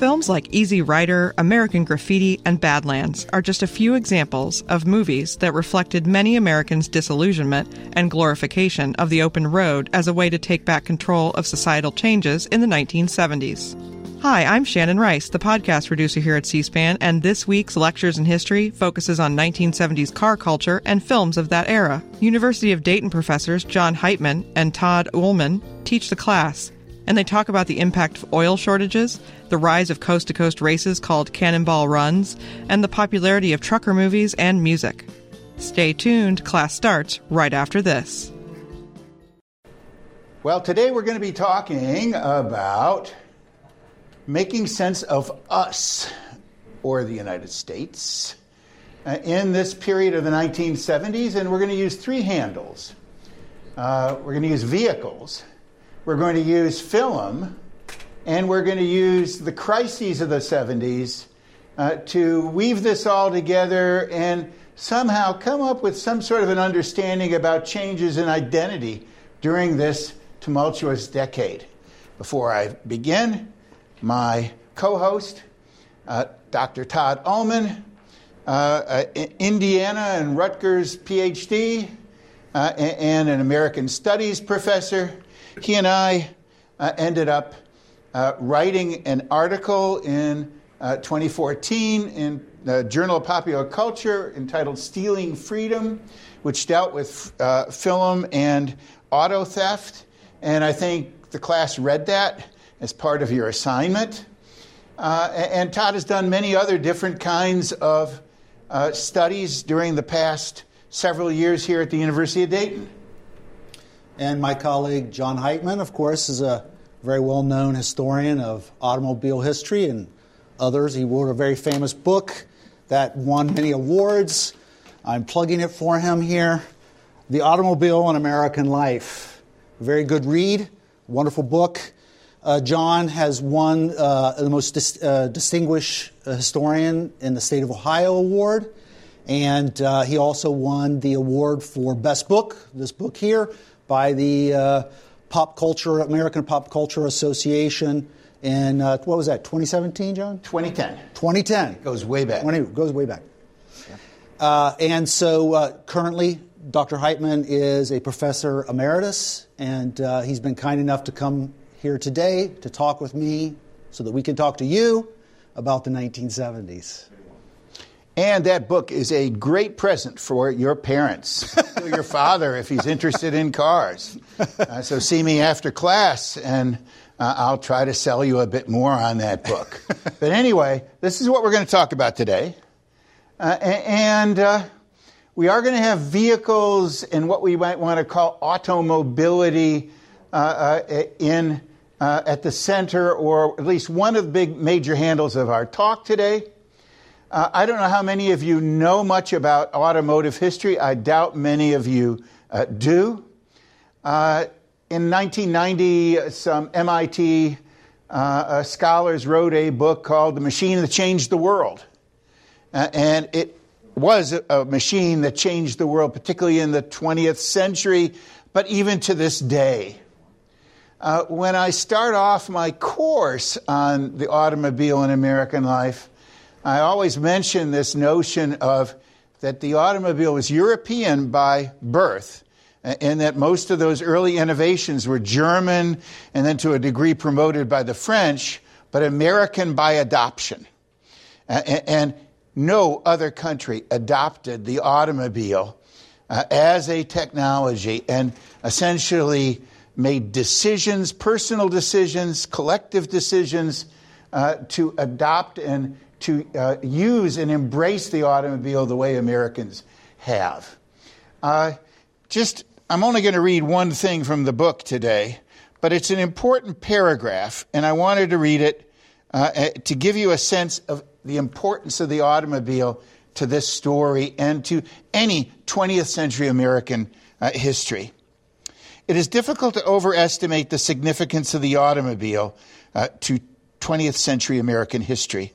Films like Easy Rider, American Graffiti, and Badlands are just a few examples of movies that reflected many Americans' disillusionment and glorification of the open road as a way to take back control of societal changes in the 1970s. Hi, I'm Shannon Rice, the podcast producer here at C SPAN, and this week's Lectures in History focuses on 1970s car culture and films of that era. University of Dayton professors John Heitmann and Todd Uhlman teach the class and they talk about the impact of oil shortages, the rise of coast to coast races called cannonball runs, and the popularity of trucker movies and music. Stay tuned, class starts right after this. Well, today we're going to be talking about making sense of us, or the United States, uh, in this period of the 1970s, and we're going to use three handles. Uh, we're going to use vehicles we're going to use film, and we're going to use the crises of the 70s uh, to weave this all together and somehow come up with some sort of an understanding about changes in identity during this tumultuous decade. Before I begin, my co host, uh, Dr. Todd Uhlman, uh, uh Indiana and Rutgers PhD, uh, and an American Studies professor he and I uh, ended up uh, writing an article in uh, 2014 in the Journal of Popular Culture entitled Stealing Freedom, which dealt with uh, film and auto theft. And I think the class read that as part of your assignment. Uh, and Todd has done many other different kinds of uh, studies during the past several years here at the University of Dayton. And my colleague John Heitmann, of course, is a very well known historian of automobile history and others. He wrote a very famous book that won many awards. I'm plugging it for him here The Automobile in American Life. A very good read, wonderful book. Uh, Jon has won uh, the most dis- uh, distinguished historian in the state of Ohio award, and uh, he also won the award for best book, this book here, by the uh, Pop Culture American Pop Culture Association in uh, what was that 2017 john? 2010 2010 goes way back. 20, goes way back. Uh, and so uh, currently dr heitmann is a professor emeritus and uh, he's been kind enough to come here today to talk with me so that we can talk to you about the 1970s and that book is a great present for your parents, or your father if he's interested in cars. Uh, so see me after class, and uh, I'll try to sell you a bit more on that book. but anyway, this is what we're going to talk about today. Uh, and uh, we are going to have vehicles and what we might want to call automobility uh, uh, in, at the center, or at least one of the big major handles of our talk today. Uh, I don't know how many of you know much about automotive history. I doubt many of you uh, do. Uh, in 1990, some MIT uh, uh, scholars wrote a book called The Machine That Changed the World. Uh, and it was a machine that changed the world, particularly in the 20th century, but even to this day. when I start off my course on the automobile in American life, I always mention this notion of that the automobile was European by birth, and that most of those early innovations were German and then to a degree promoted by the French, but American by adoption. And no other country adopted the automobile uh, as a technology and essentially made decisions, personal decisions, collective decisions, uh, to adopt and to uh, use and embrace the automobile the way Americans have. Uh, just, I'm only going to read one thing from the book today, but it's an important paragraph, and I wanted to read it uh, eh, to give you a sense of the importance of the automobile to this story and to any 20th century American uh, history. It is difficult to overestimate the significance of the automobile uh, to 20th century American history.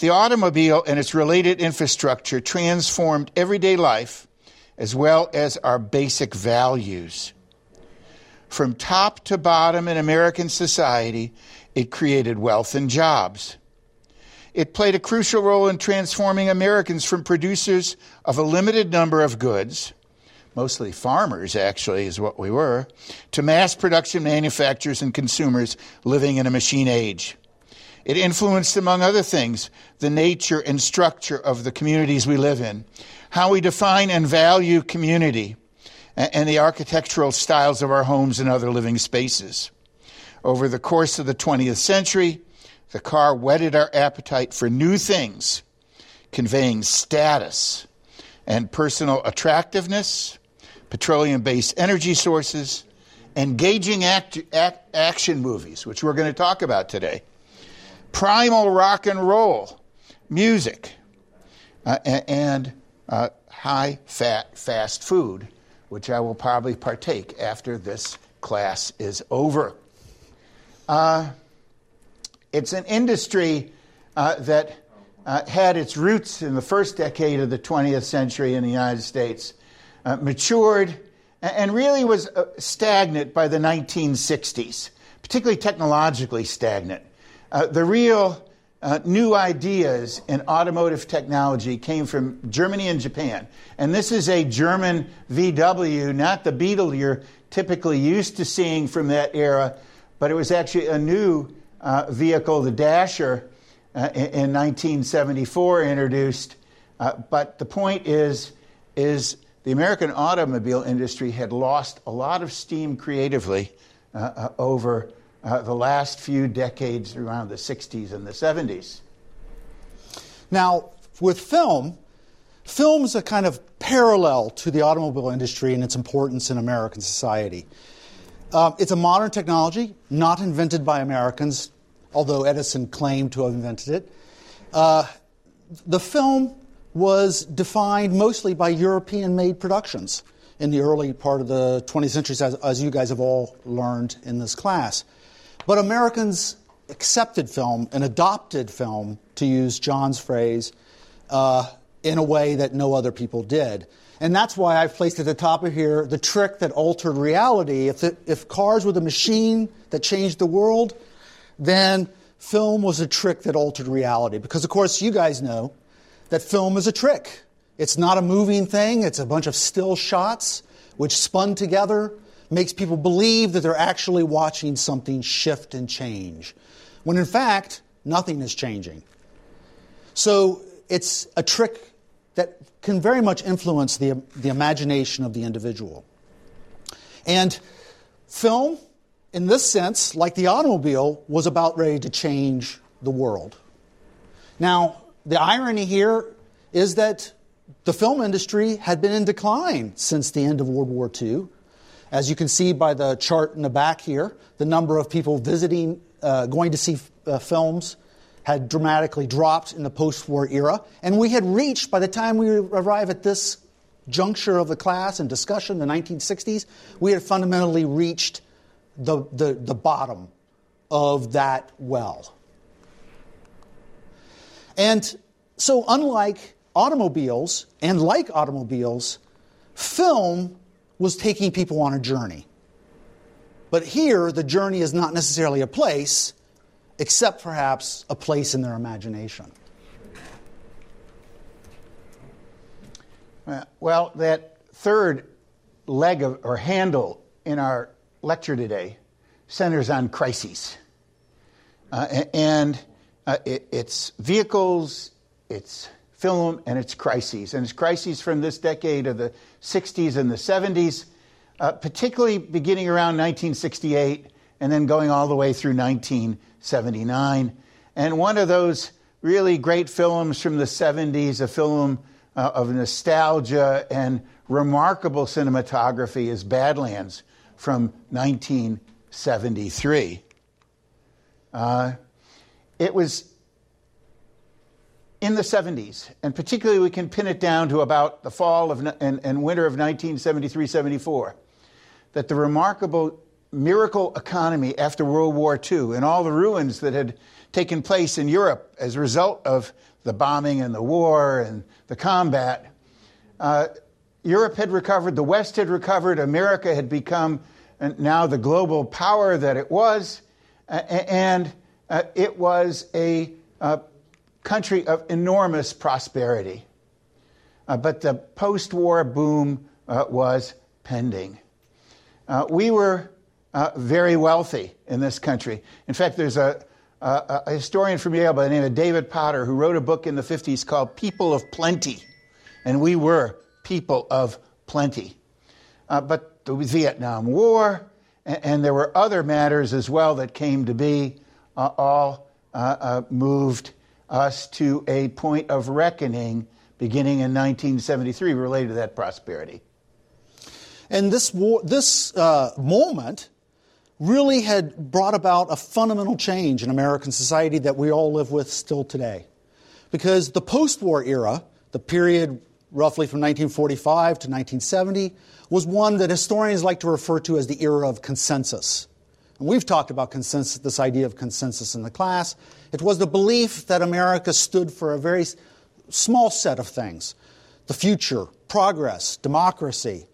The automobile and its related infrastructure transformed everyday life as well as our basic values. From top to bottom in American society, it created wealth and jobs. It played a crucial role in transforming Americans from producers of a limited number of goods, mostly farmers actually is what we were, to mass production manufacturers and consumers living in a machine age. It influenced, among other things, the nature and structure of the communities we live in, how we define and value community, and the architectural styles of our homes and other living spaces. Over the course of the 20th century, the car whetted our appetite for new things, conveying status and personal attractiveness, petroleum based energy sources, engaging act, act, action movies, which we're going to talk about today, primal rock and roll, music, uh, and uh, high fat fast food, which I will probably partake after this class is over. Uh, it's an industry uh, that uh, had its roots in the first decade of the 20th century in the United States, uh, matured, and really was stagnant by the 1960s, particularly technologically stagnant. Uh, the real uh, new ideas in automotive technology came from Germany and Japan. And this is a German VW, not the Beetle you're typically used to seeing from that era, but it was actually a new uh, vehicle, the Dasher, uh, in, 1974 introduced. Uh, but the point is, is the American automobile industry had lost a lot of steam creatively uh, uh, over uh, the last few decades around the 60s and the 70s. Now, with film, film is a kind of parallel to the automobile industry and its importance in American society. Um, it's a modern technology, not invented by Americans, although Edison claimed to have invented it. Uh, the film was defined mostly by European made productions in the early part of the 20th century, as, as, you guys have all learned in this class. But Americans accepted film and adopted film, to use John's phrase, uh, in a way that no other people did. And that's why I've placed at the top of here the trick that altered reality. If, the, if cars were the machine that changed the world, then film was a trick that altered reality. Because, of course, you guys know that film is a trick. It's not a moving thing, it's a bunch of still shots which spun together makes people believe that they're actually watching something shift and change. When in fact, nothing is changing. So it's a trick that can very much influence the, the imagination of the individual. And film, in this sense, like the automobile, was about ready to change the world. Now, the irony here is that the film industry had been in decline since the end of World War II. As you can see by the chart in the back here, the number of people visiting, uh, going to see uh, films had dramatically dropped in the post war era. And we had reached, by the time we arrive at this juncture of the class and discussion, the 1960s, we had fundamentally reached the, the, the bottom of that well. And so, unlike automobiles, and like automobiles, film was taking people on a journey. But here, the journey is not necessarily a place, except perhaps a place in their imagination. Well, that third leg of, or handle in our lecture today centers on crises. Uh, and uh, it, it's vehicles, it's film, and it's crises. And it's crises from this decade of the 60s and the 70s, uh, particularly beginning around 1968 and then going all the way through 1979. And one of those really great films from the 70s, a film uh, of nostalgia and remarkable cinematography, is Badlands from 1973. Uh, it was in the 70s, and particularly we can pin it down to about the fall of, and, and winter of 1973 74, that the remarkable miracle economy after World War II and all the ruins that had taken place in Europe as a result of the bombing and the war and the combat, uh, Europe had recovered, the West had recovered, America had become now the global power that it was, and uh, it was a uh, country of enormous prosperity. Uh, but the post war boom uh, was pending. Uh, we were uh, very wealthy in this country. In fact, there's a, a, a, historian from Yale by the name of David Potter who wrote a book in the 50s called People of Plenty. And we were people of plenty. Uh, but the Vietnam War, and, and, there were other matters as well that came to be, uh, all moved us to a point of reckoning beginning in 1973 related to that prosperity. And this, war, this uh, moment really had brought about a fundamental change in American society that we all live with still today. Because the post war era, the period roughly from 1945 to 1970, was one that historians like to refer to as the era of consensus. And we've talked about consensus, this idea of consensus in the class. It was the belief that America stood for a very small set of things the future, progress, democracy,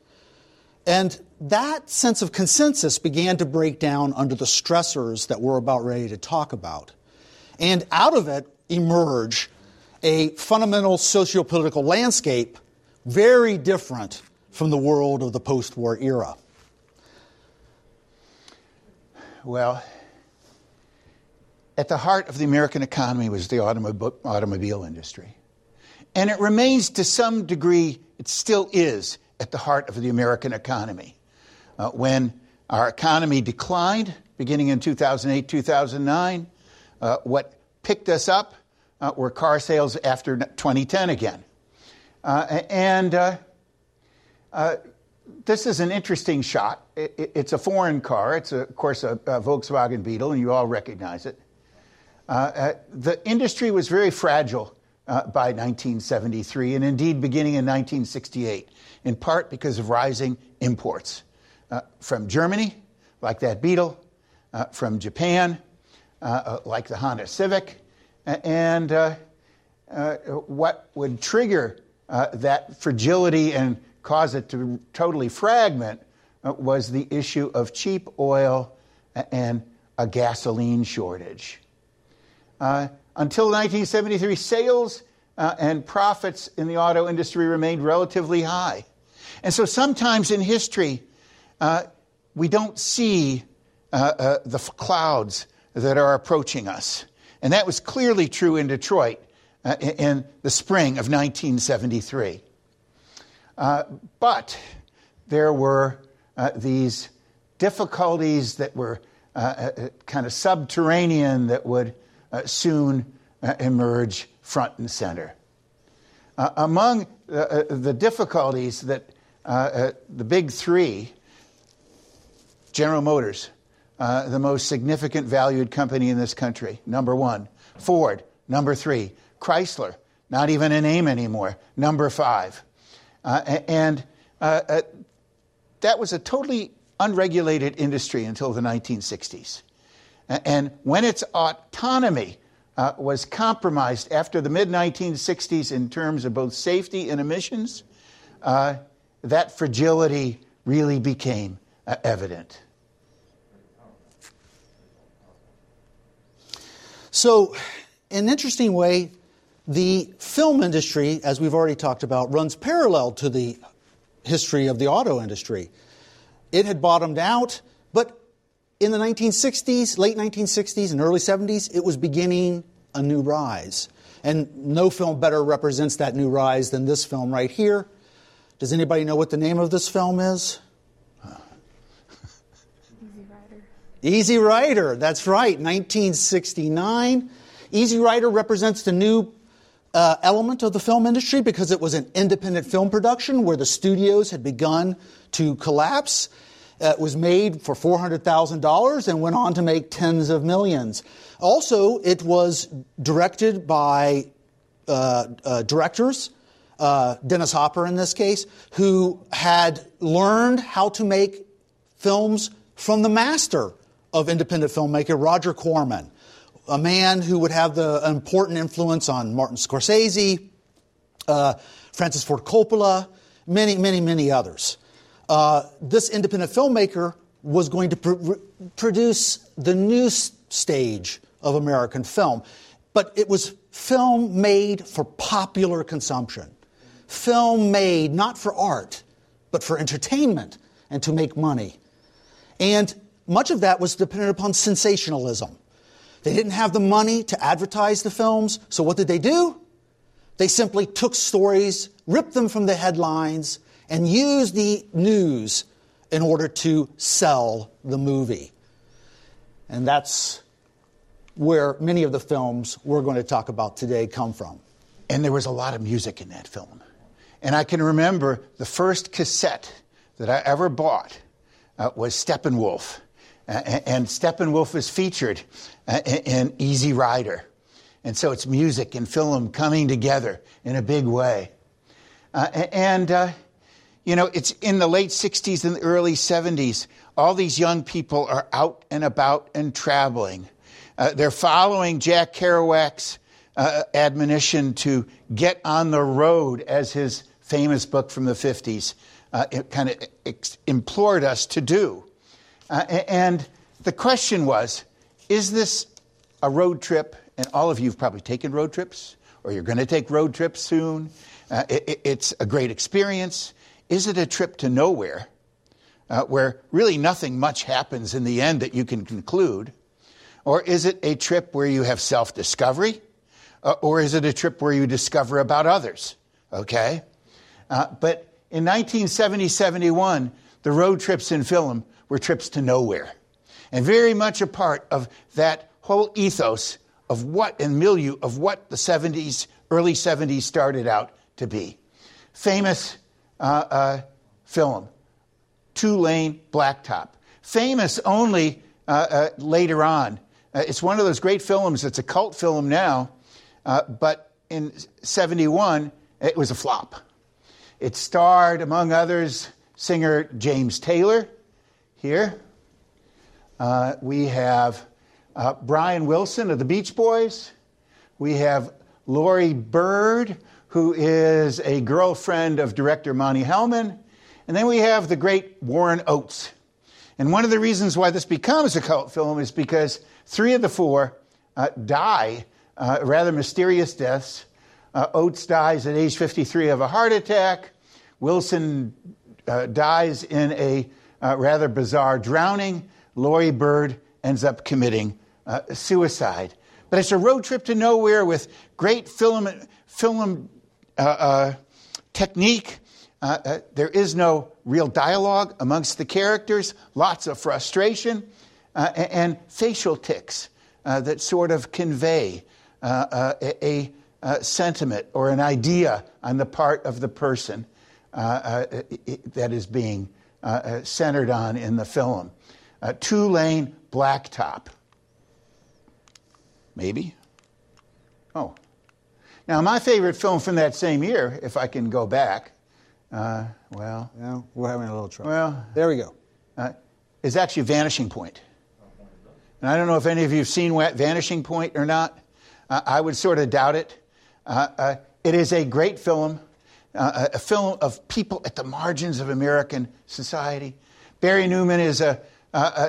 and that sense of consensus began to break down under the stressors that we're about ready to talk about. And out of it emerge a fundamental socio-political landscape very different from the world of the post-war era. Well, at the heart of the American economy was the automobile industry. And it remains to some degree, it still is, at the heart of the American economy. Uh, when our economy declined, beginning in 2008, 2009, uh, what picked us up uh, were car sales after 2010 again. Uh, and uh, uh, this is an interesting shot. It, it, it's a foreign car. It's, a, of course, a, a, Volkswagen Beetle, and you all recognize it. The industry was very fragile by 1973, and indeed beginning in 1968 in part because of rising imports uh, from Germany, like that Beetle, uh, from Japan, uh, uh like the Honda Civic, and uh, uh, what would trigger that fragility and cause it to totally fragment was the issue of cheap oil and a gasoline shortage. Until 1973, sales uh, and profits in the auto industry remained relatively high. And so sometimes in history, uh, we don't see uh, uh the f- clouds that are approaching us. And that was clearly true in Detroit uh, in the spring of 1973. Uh, but there were these difficulties that were kind of subterranean that would soon emerge front and center. Uh, among uh, the difficulties that uh, uh, the big three, General Motors, uh, the most significant valued company in this country, number one, Ford, number three, Chrysler, not even a name anymore, number five. and that was a totally unregulated industry until the 1960s. And when its autonomy uh, was compromised after the mid 1960s in terms of both safety and emissions, uh, that fragility really became uh, evident. So, in an interesting way, the film industry, as we've already talked about, runs parallel to the history of the auto industry. It had bottomed out, in the 1960s, late 1960s and early 70s, it was beginning a new rise. And no film better represents that new rise than this film right here. Does anybody know what the name of this film is? Easy Rider. Easy Rider, that's right, 1969. Easy Rider represents the new uh, element of the film industry because it was an independent film production where the studios had begun to collapse uh, was made for $400,000 and went on to make tens of millions. Also, it was directed by uh, uh, directors, uh, Dennis Hopper in this case, who had learned how to make films from the master of independent filmmaker, Roger Corman, a man who would have the important influence on Martin Scorsese, uh, Francis Ford Coppola, many, many, many others uh, this independent filmmaker was going to pr- produce the new stage of American film. But it was film made for popular consumption, film made not for art, but for entertainment and to make money. And much of that was dependent upon sensationalism. They didn't have the money to advertise the films, so what did they do? They simply took stories, ripped them from the headlines, and use the news in order to sell the movie. And that's where many of the films we're going to talk about today come from. And there was a lot of music in that film. And I can remember the first cassette that I ever bought uh, was Steppenwolf. Uh, and Steppenwolf is featured uh, in Easy Rider. And so it's music and film coming together in a big way. Uh, and, uh, you know, it's in the late 60s and the early 70s. All these young people are out and about and traveling. Uh, they're following Jack Kerouac's uh, admonition to get on the road, as his famous book from the 50s uh, kind of ex- implored us to do. Uh, and the question was is this a road trip? And all of you have probably taken road trips, or you're going to take road trips soon. Uh, it, it's a great experience. Is it a trip to nowhere uh, where really nothing much happens in the end that you can conclude? Or is it a trip where you have self discovery? Uh, or is it a trip where you discover about others? Okay? Uh, but in 1970 71, the road trips in film were trips to nowhere. And very much a part of that whole ethos of what and milieu of what the 70s, early 70s started out to be. Famous film, Two Lane Blacktop. Famous only uh, uh later on. Uh, it's one of those great films, it's a cult film now, uh, but in 71, it was a flop. It starred, among others, singer James Taylor here. Uh, we have uh, Brian Wilson of the Beach Boys. We have Laurie Bird, who is a girlfriend of director Monte Hellman. And then we have the great Warren Oates. And one of the reasons why this becomes a cult film is because three of the four uh, die uh, rather mysterious deaths uh, Oates dies at age 53 of a heart attack. Wilson uh, dies in a uh, rather bizarre drowning. Laurie Bird ends up committing uh, suicide. But it's a road trip to nowhere with great film, film uh, uh, technique. there is no real dialogue amongst the characters, lots of frustration, and facial tics that sort of convey a, a uh, sentiment or an idea on the part of the person uh, uh, that is being uh, uh, centered on in the film. two lane blacktop. Maybe? Now, my favorite film from that same year, if I can go back, well. Yeah, we're having a little trouble. Well, there we go. is actually Vanishing Point. And I don't know if any of you have seen Vanishing Point or not. I would sort of doubt it. Uh, uh, it is a great film, uh, a film of people at the margins of American society. Barry Newman is a,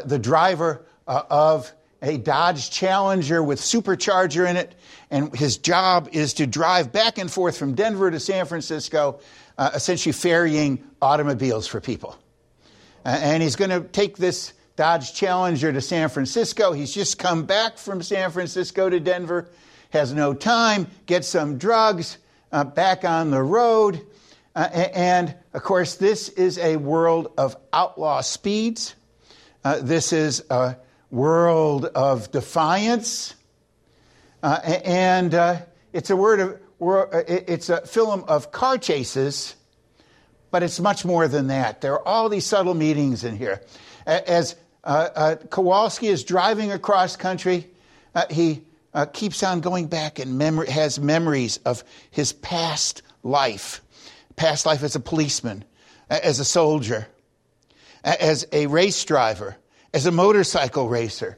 the driver of a Dodge Challenger with supercharger in it, and his job is to drive back and forth from Denver to San Francisco, uh, essentially ferrying automobiles for people. Uh, and he's going to take this Dodge Challenger to San Francisco. He's just come back from San Francisco to Denver has no time, gets some drugs, uh, back on the road. Uh, and of course, this is a world of outlaw speeds. Uh, this is a world of defiance. Uh, and uh, it's a word of, uh, it's a film of car chases, but it's much more than that. There are all these subtle meanings in here. As Kowalski is driving across country, he uh, keeps on going back and mem- has memories of his past life past life as a policeman, as a soldier, as a race driver, as a motorcycle racer.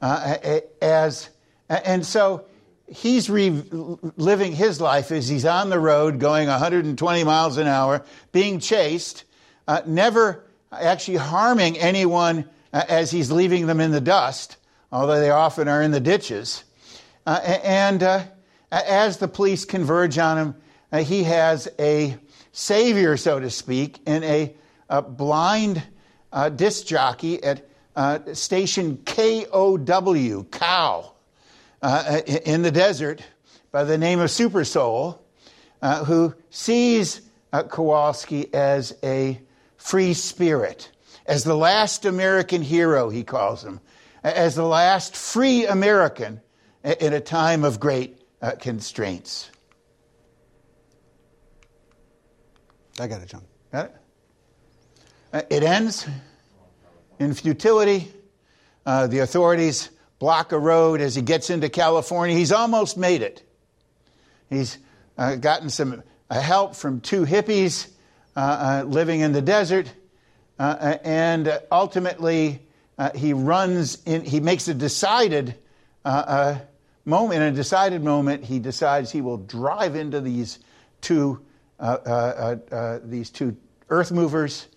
Uh, as, and so he's living his life as he's on the road going 120 miles an hour, being chased, uh, never actually harming anyone uh, as he's leaving them in the dust although they often are in the ditches. Uh, and uh, as the police converge on him, uh, he has a savior, so to speak, in a, a blind uh, disc jockey at uh, station KOW, Cow, uh, in the desert by the name of Super Soul, who sees Kowalski as a free spirit, as the last American hero, he calls him, as the last free American in a time of great uh, constraints. I got it, John. Got it? Uh, it ends in futility. Uh, the authorities block a road as he gets into California. He's almost made it. He's uh, gotten some uh, help from two hippies uh, living in the desert, and ultimately he runs in. He makes a decided moment, in a decided moment, he decides he will drive into these two, uh, uh, uh, uh these two earth movers,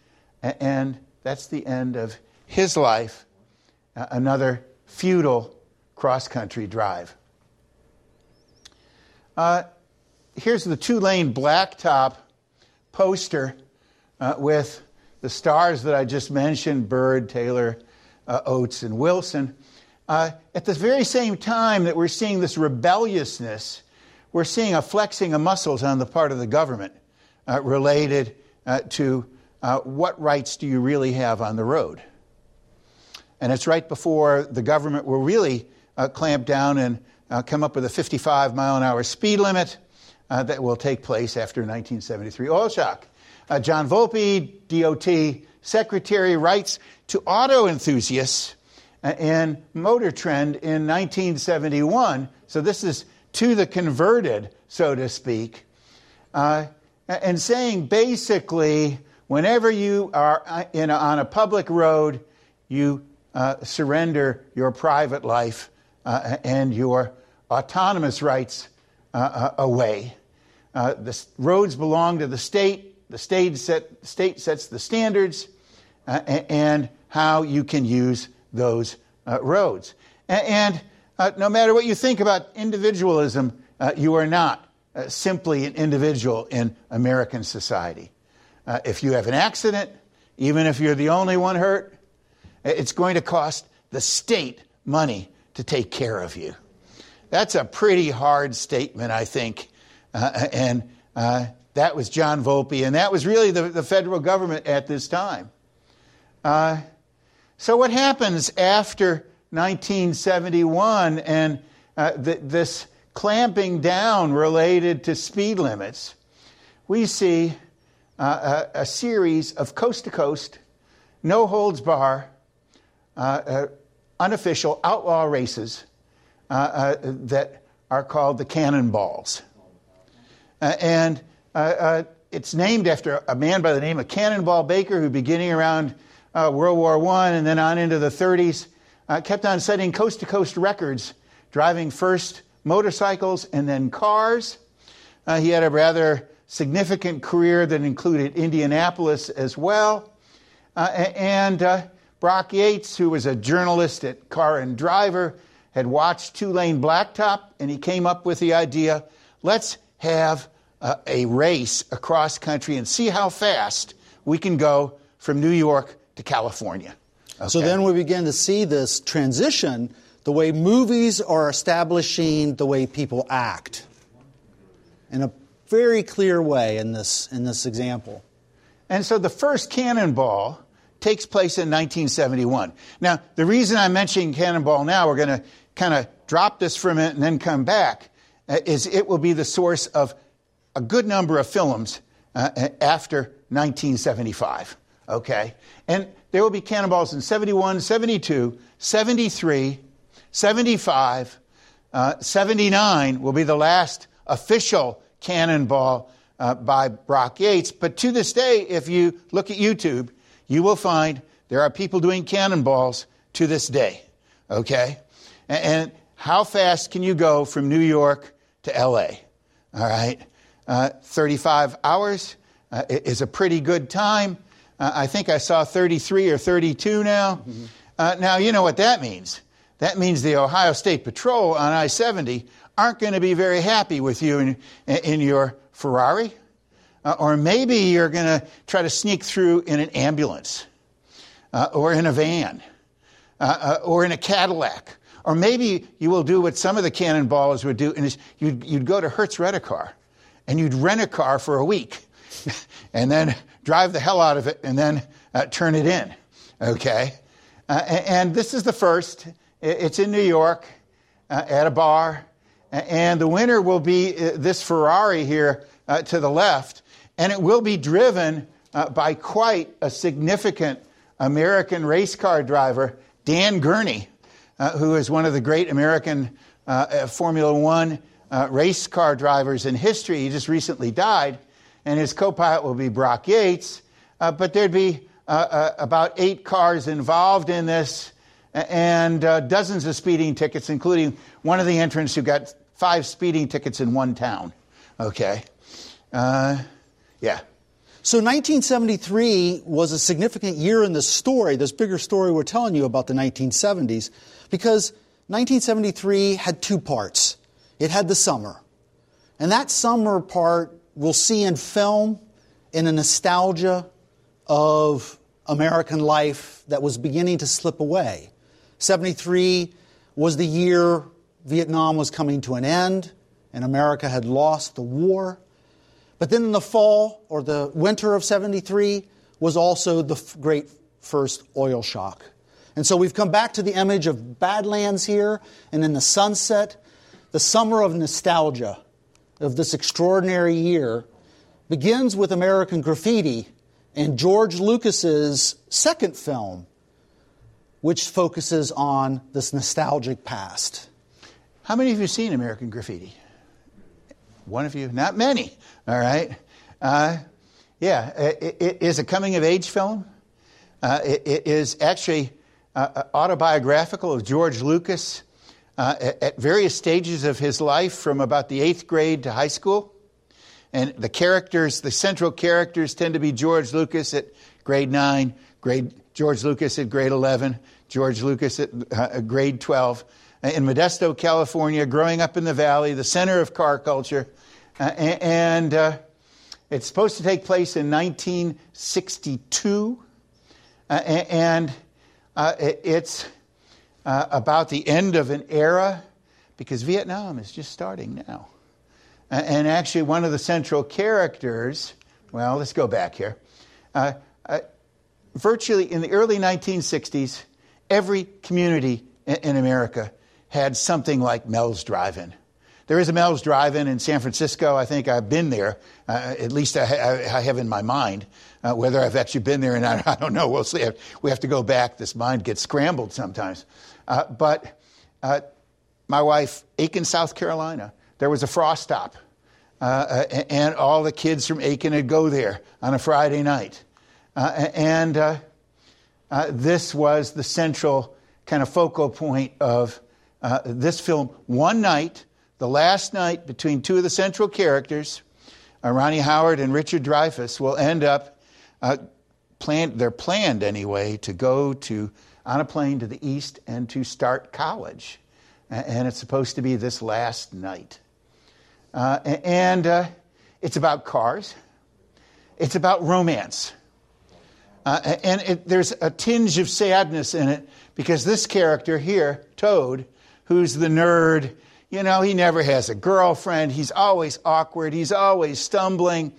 and that's the end of his life. another futile cross country drive. Uh, here's the two lane blacktop poster uh, with the stars that I just mentioned Bird, Taylor, Oates, and Wilson. Uh, at the very same time that we're seeing this rebelliousness, we're seeing a flexing of muscles on the part of the government uh, related uh, to uh, what rights do you really have on the road. And it's right before the government will really uh, clamp down and uh, come up with a 55 mile an hour speed limit that will take place after 1973 oil shock. John Volpe, DOT secretary, writes to auto enthusiasts in Motor Trend in 1971. So this is to the converted, so to speak. Uh, and saying basically, whenever you are uh, in a, on a public road, you uh, surrender your private life uh, and your autonomous rights uh, uh, away. the roads belong to the state. The state, set, state sets the standards and how you can use those uh, roads. And, uh, no matter what you think about individualism, uh, you are not uh, simply an individual in American society. Uh, if you have an accident, even if you're the only one hurt, it's going to cost the state money to take care of you. That's a pretty hard statement, I think. Uh, and that was John Volpe, and that was really the, the federal government at this time. Uh, so, what happens after 1971 and uh, th- this clamping down related to speed limits? We see uh, a, a, series of coast to coast, no holds bar, uh, uh unofficial outlaw races uh, uh, that are called the cannonballs. and it's named after a man by the name of Cannonball Baker, who, beginning around World War I and then on into the 30s, uh, kept on setting coast to coast records, driving first motorcycles and then cars. Uh, he had a rather significant career that included Indianapolis as well. Uh, and uh, Brock Yates, who was a journalist at Car and Driver, had watched Two Lane Blacktop, and he came up with the idea let's have uh, a race across country and see how fast we can go from New York to California. Okay. So then we begin to see this transition, the way movies are establishing the way people act in a very clear way in this, in this example. And so the first cannonball takes place in 1971. Now, the reason I'm mentioning cannonball now, we're going to kind of drop this for a minute and then come back, uh, is it will be the source of a good number of films uh, after 1975 okay? And there will be cannonballs in 71, 72, 73, 75, uh, 79 will be the last official cannonball uh, by Brock Yates. But to this day, if you look at YouTube, you will find there are people doing cannonballs to this day, okay? And, and how fast can you go from New York to LA? All right? Uh, 35 hours uh, is a pretty good time. Uh, I think I saw 33 or 32 now. Mm-hmm. Uh, now, you know what that means. that means the Ohio State Patrol on I 70 aren't going to be very happy with you in, in your Ferrari. Uh, or maybe you're going to try to sneak through in an ambulance uh, or in a van uh, uh, or in a Cadillac. Or maybe you will do what some of the cannonballers would do, and you'd, you'd go to Hertz Rent a Car and you'd rent a car for a week and then drive the hell out of it and then uh, turn it in. Okay? Uh, and this is the first. It's in New York at a bar. And the winner will be this Ferrari here to the left and it will be driven uh, by quite a significant American race car driver, Dan Gurney, uh, who is one of the great American uh, uh Formula One uh, race car drivers in history. He just recently died, and his co pilot will be Brock Yates. Uh, but there'd be about eight cars involved in this and uh, dozens of speeding tickets, including one of the entrants who got five speeding tickets in one town. Okay. Uh, yeah. So 1973 was a significant year in this story, this bigger story we're telling you about the 1970s, because 1973 had two parts. It had the summer. And that summer part we'll see in film in a nostalgia of American life that was beginning to slip away. 73 was the year Vietnam was coming to an end and America had lost the war. But then in the fall or the winter of 73 was also the great first oil shock. And so we've come back to the image of Badlands here, and in the sunset, the summer of nostalgia of this extraordinary year begins with American Graffiti and George Lucas's second film, which focuses on this nostalgic past. How many of you have seen American Graffiti? One of you? Not many. All right. Uh, yeah, it, it is a coming of age film. Uh, it, it is actually uh, uh autobiographical of George Lucas uh, at, at, various stages of his life, from about the eighth grade to high school. And the characters, the central characters, tend to be George Lucas at grade nine, grade George Lucas at grade eleven, George Lucas at uh, grade twelve in Modesto, California, growing up in the valley, the center of car culture. Uh, and uh, it's supposed to take place in 1962. Uh, and uh, it's uh, about the end of an era because Vietnam is just starting now. and actually, one of the central characters, well, let's go back here. virtually in the early 1960s, every community in, America had something like Mel's Drive In. There is a Mel's Drive In in San Francisco. I think I've been there. Uh, at least I, I, I, have in my mind. Uh, whether I've actually been there or not, I don't know. We'll see. We have to go back. This mind gets scrambled sometimes. Uh, but uh, my wife, Aiken, South Carolina, there was a frost stop. Uh, and all the kids from Aiken would go there on a Friday night. Uh, this was the central kind of focal point of this film. One night, the last night between two of the central characters, uh, Ronnie Howard and Richard Dreyfuss, will end up, uh, planned, they're planned anyway, to go to on a plane to the east and to start college. And it's supposed to be this last night. Uh, and uh, it's about cars, it's about romance. Uh, and it, there's a tinge of sadness in it because this character here, Toad, who's the nerd you know, he never has a girlfriend. He's always awkward. He's always stumbling.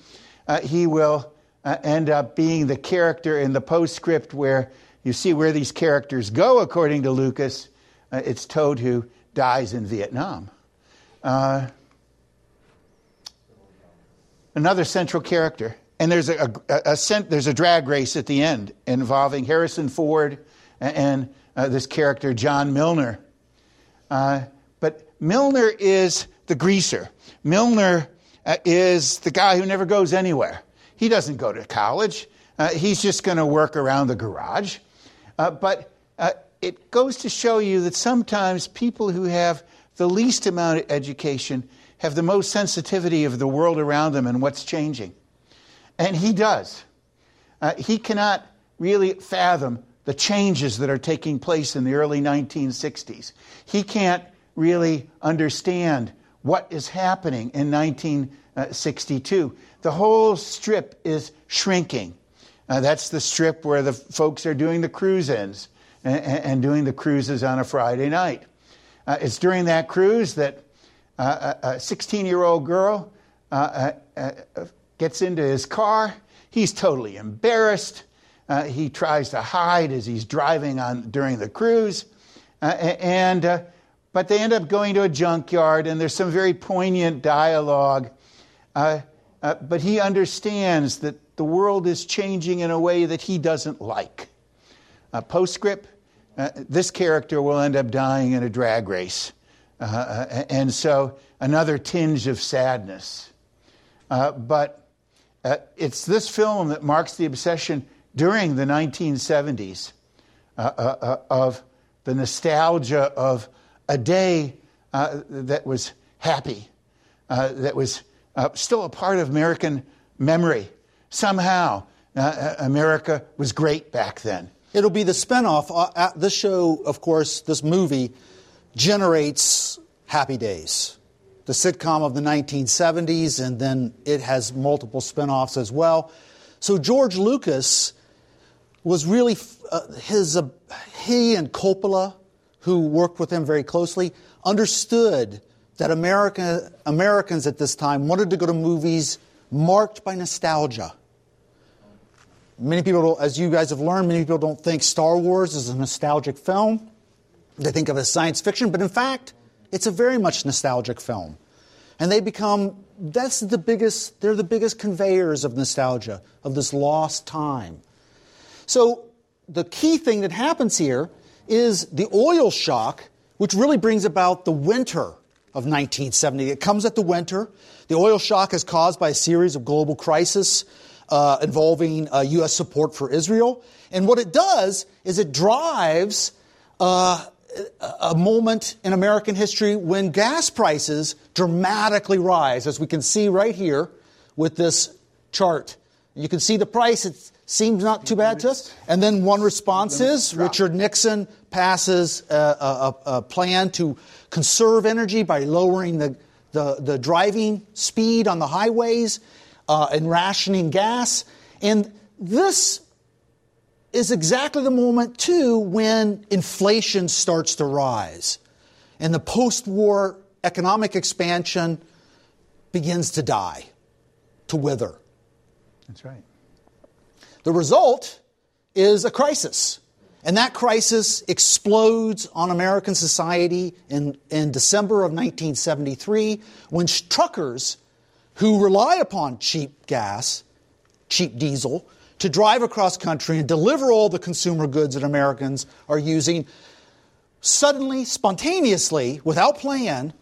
Uh, he will uh, end up being the character in the postscript where you see where these characters go, according to Lucas. Uh, it's Toad who dies in Vietnam. Uh, another central character. And there's a, a, a, there's a drag race at the end involving Harrison Ford and, and uh, this character, John Milner. Uh, but Milner is the greaser. Milner uh, is the guy who never goes anywhere. He doesn't go to college. Uh, he's just going to work around the garage. Uh, but uh, it goes to show you that sometimes people who have the least amount of education have the most sensitivity of the world around them and what's changing. And he does. Uh, he cannot really fathom the changes that are taking place in the early 1960s. He can't really understand what is happening in 1962. The whole strip is shrinking. Uh, that's the strip where the folks are doing the cruise ins and, and doing the cruises on a Friday night. Uh, it's during that cruise that uh, a 16 year old girl uh, uh, uh, gets into his car. He's totally embarrassed. he tries to hide as he's driving on during the cruise. and but they end up going to a junkyard, and there's some very poignant dialogue. Uh, uh, but he understands that the world is changing in a way that he doesn't like. Uh, postscript this character will end up dying in a drag race. Uh, and so another tinge of sadness. Uh, it's this film that marks the obsession during the 1970s of the nostalgia of a day uh, that was happy, uh, that was uh, still a part of American memory. Somehow, uh, uh, America was great back then. It'll be the spinoff. Uh, this show, of course, this movie generates Happy Days, the sitcom of the 1970s, and then it has multiple spinoffs as well. So George Lucas was really uh, his uh, he and Coppola who worked with him very closely, understood that America, Americans at this time wanted to go to movies marked by nostalgia. Many people, as you guys have learned, many people don't think Star Wars is a nostalgic film. They think of it as science fiction, but in fact, it's a very much nostalgic film. And they become, that's the biggest, they're the biggest conveyors of nostalgia, of this lost time. So the key thing that happens here is the oil shock, which really brings about the winter of 1970. It comes at the winter. The oil shock is caused by a series of global crises uh, involving uh, U.S. support for Israel. And what it does is it drives uh, a moment in American history when gas prices dramatically rise, as we can see right here with this chart. You can see the price, it seems not too bad to us. And then one response is Richard Nixon passes a, a, a, plan to conserve energy by lowering the, the, the driving speed on the highways uh, and rationing gas. And this is exactly the moment, too, when inflation starts to rise and the post war economic expansion begins to die, to wither. That's right. The result is a crisis. And that crisis explodes on American society in, in December of 1973 when truckers who rely upon cheap gas, cheap diesel, to drive across country and deliver all the consumer goods that Americans are using, suddenly, spontaneously, without plan,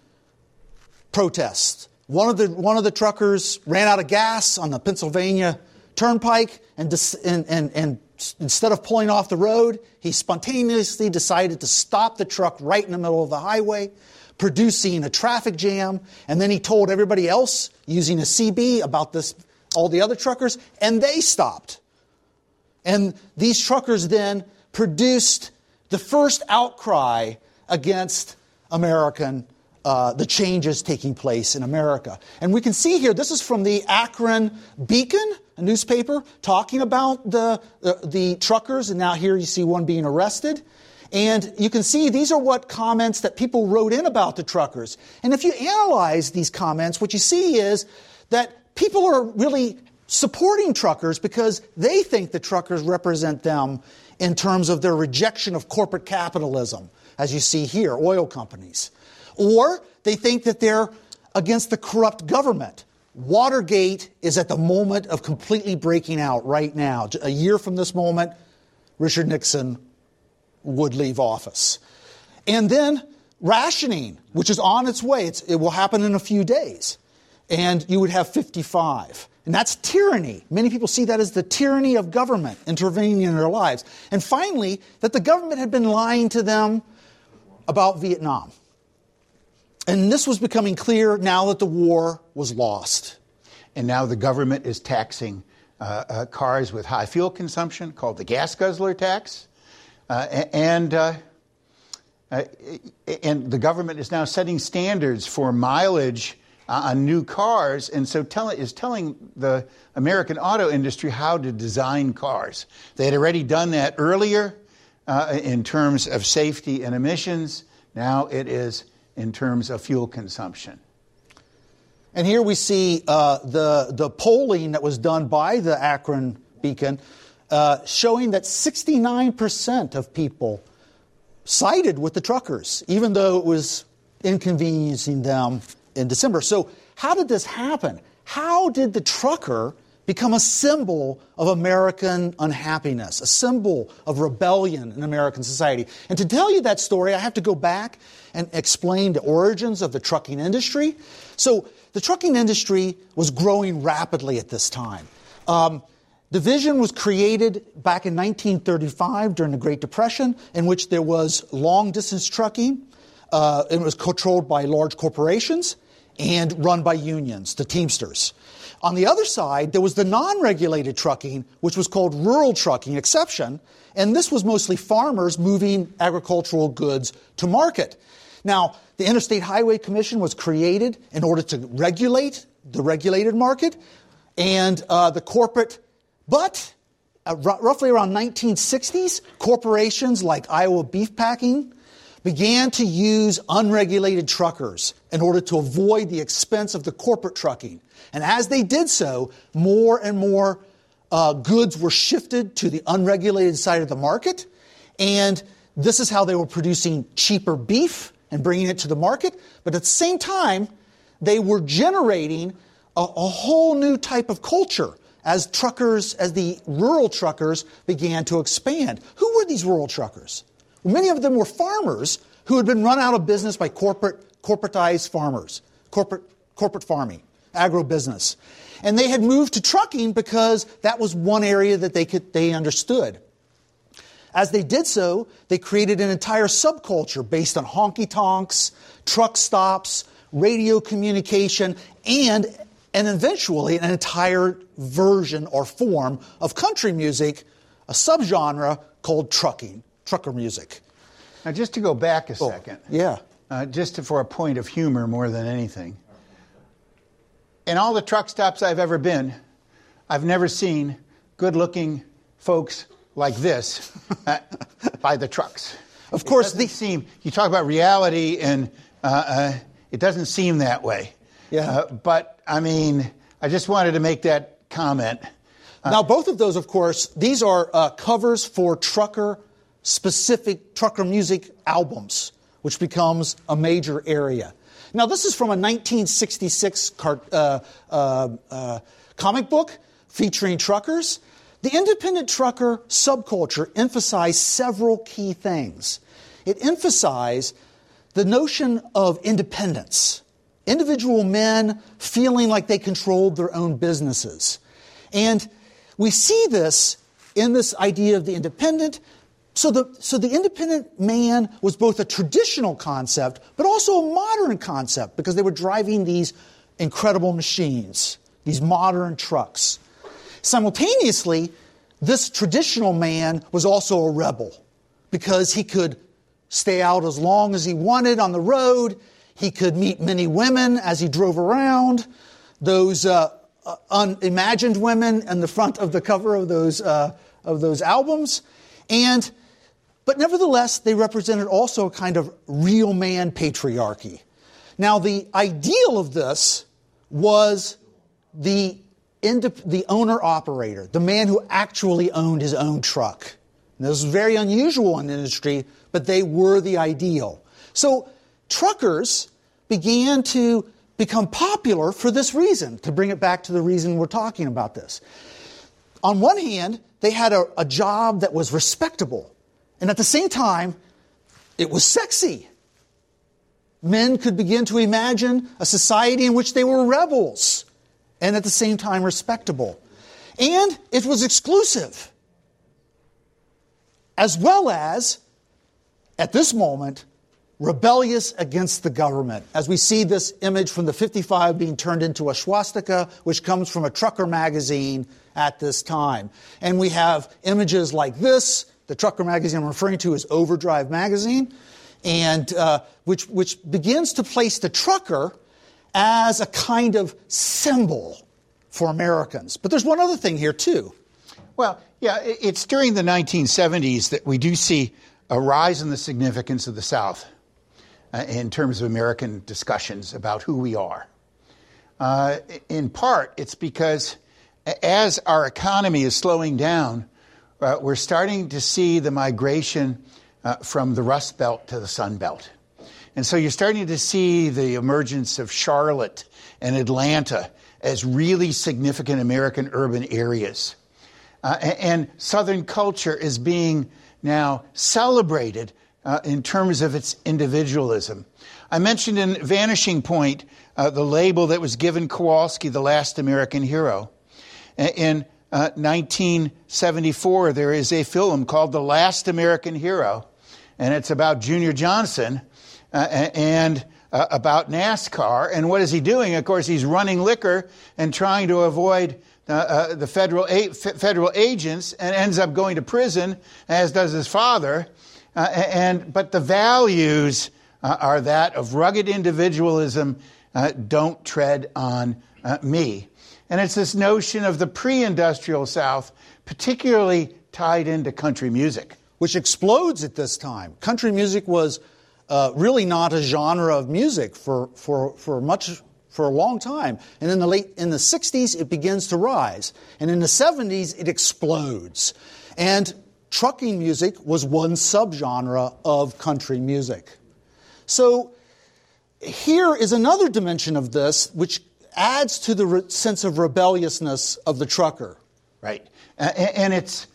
protest. One of the, one of the truckers ran out of gas on the Pennsylvania Turnpike, and, and, and, and instead of pulling off the road, he spontaneously decided to stop the truck right in the middle of the highway, producing a traffic jam. And then he told everybody else using a CB about this, all the other truckers, and they stopped. And these truckers then produced the first outcry against American uh, the changes taking place in America. And we can see here, this is from the Akron Beacon, a newspaper, talking about the, the, the truckers, and now here you see one being arrested. And you can see these are what comments that people wrote in about the truckers. And if you analyze these comments, what you see is that people are really supporting truckers because they think the truckers represent them in terms of their rejection of corporate capitalism, as you see here, oil companies. Or they think that they're against the corrupt government. Watergate is at the moment of completely breaking out right now. A year from this moment, Richard Nixon would leave office. And then rationing, which is on its way, it's, it will happen in a few days. And you would have 55. And that's tyranny. Many people see that as the tyranny of government intervening in their lives. And finally, that the government had been lying to them about Vietnam. And this was becoming clear now that the war was lost. And now the government is taxing uh, uh, cars with high fuel consumption, called the gas guzzler tax. Uh, and, uh, uh, and the government is now setting standards for mileage uh, on new cars, and so tell, is telling the American auto industry how to design cars. They had already done that earlier uh, in terms of safety and emissions. Now it is in terms of fuel consumption. And here we see uh, the, the polling that was done by the Akron Beacon uh, showing that 69% of people sided with the truckers, even though it was inconveniencing them in December. So, how did this happen? How did the trucker become a symbol of American unhappiness, a symbol of rebellion in American society? And to tell you that story, I have to go back and explain the origins of the trucking industry. So, the trucking industry was growing rapidly at this time. Um, Division was created back in 1935 during the Great Depression, in which there was long distance trucking. Uh, it was controlled by large corporations and run by unions, the Teamsters. On the other side, there was the non regulated trucking, which was called rural trucking exception, and this was mostly farmers moving agricultural goods to market. Now, the Interstate Highway Commission was created in order to regulate the regulated market, and uh, the corporate but uh, r- roughly around 1960s, corporations like Iowa Beef Packing began to use unregulated truckers in order to avoid the expense of the corporate trucking. And as they did so, more and more uh, goods were shifted to the unregulated side of the market. And this is how they were producing cheaper beef and bringing it to the market. But at the same time, they were generating a, a whole new type of culture as truckers, as the rural truckers began to expand. Who were these rural truckers? Many of them were farmers who had been run out of business by corporate, corporatized farmers, corporate, corporate farming, agribusiness. And they had moved to trucking because that was one area that they, could, they understood. As they did so, they created an entire subculture based on honky tonks, truck stops, radio communication, and and eventually an entire version or form of country music, a subgenre called trucking, trucker music. Now, just to go back a oh, second. Yeah. Uh, just to, for a point of humor more than anything. In all the truck stops I've ever been, I've never seen good looking folks like this uh, by the trucks. Of course, the seem. You talk about reality, and uh, uh it doesn't seem that way. Yeah. Uh, but I mean, I just wanted to make that comment. Uh, now, both of those, of course, these are uh, covers for trucker specific trucker music albums, which becomes a major area. Now, this is from a 1966 car, uh, uh, uh, comic book featuring truckers. The independent trucker subculture emphasized several key things. It emphasized the notion of independence individual men feeling like they controlled their own businesses. And we see this in this idea of the independent. So the, so the independent man was both a traditional concept, but also a modern concept because they were driving these incredible machines, these modern trucks. Simultaneously, this traditional man was also a rebel because he could stay out as long as he wanted on the road. He could meet many women as he drove around, those uh, uh, unimagined women in the front of the cover of those, uh, of those albums. And, but nevertheless, they represented also a kind of real man patriarchy. Now, the ideal of this was the, the owner operator, the man who actually owned his own truck. this was very unusual in the industry, but they were the ideal. So truckers began to become popular for this reason, to bring it back to the reason we're talking about this. On one hand, they had a, a job that was respectable, and at the same time, it was sexy. Men could begin to imagine a society in which they were rebels and at the same time respectable. And it was exclusive. As well as, at this moment, rebellious against the government. As we see this image from the 55 being turned into a swastika, which comes from a trucker magazine at this time. And we have images like this the trucker magazine I'm referring to is Overdrive Magazine, and uh, which, which begins to place the trucker as a kind of symbol for Americans. But there's one other thing here, too. Well, yeah, it's during the 1970s that we do see a rise in the significance of the South uh, in terms of American discussions about who we are. Uh, in part, it's because as our economy is slowing down, uh, we're starting to see the migration uh, from the Rust Belt to the Sun Belt. And so you're starting to see the emergence of Charlotte and Atlanta as really significant American urban areas. Uh, and Southern culture is being now celebrated uh, in terms of its individualism. I mentioned in Vanishing Point uh, the label that was given Kowalski, the last American hero. In 1974, uh, there is a film called The Last American Hero, and it's about Junior Johnson uh, and uh, about NASCAR. And what is he doing? Of course, he's running liquor and trying to avoid uh, uh, the federal, a- federal agents and ends up going to prison, as does his father. And, but the values are that of rugged individualism, don't tread on me. And it's this notion of the pre industrial South, particularly tied into country music. Which explodes at this time. Country music was uh, really not a genre of music for, for, for much for a long time. And in the late in the 60s it begins to rise. And in the 70s it explodes. And trucking music was one subgenre of country music. So here is another dimension of this which adds to the re- sense of rebelliousness of the trucker. Right. Uh, and it's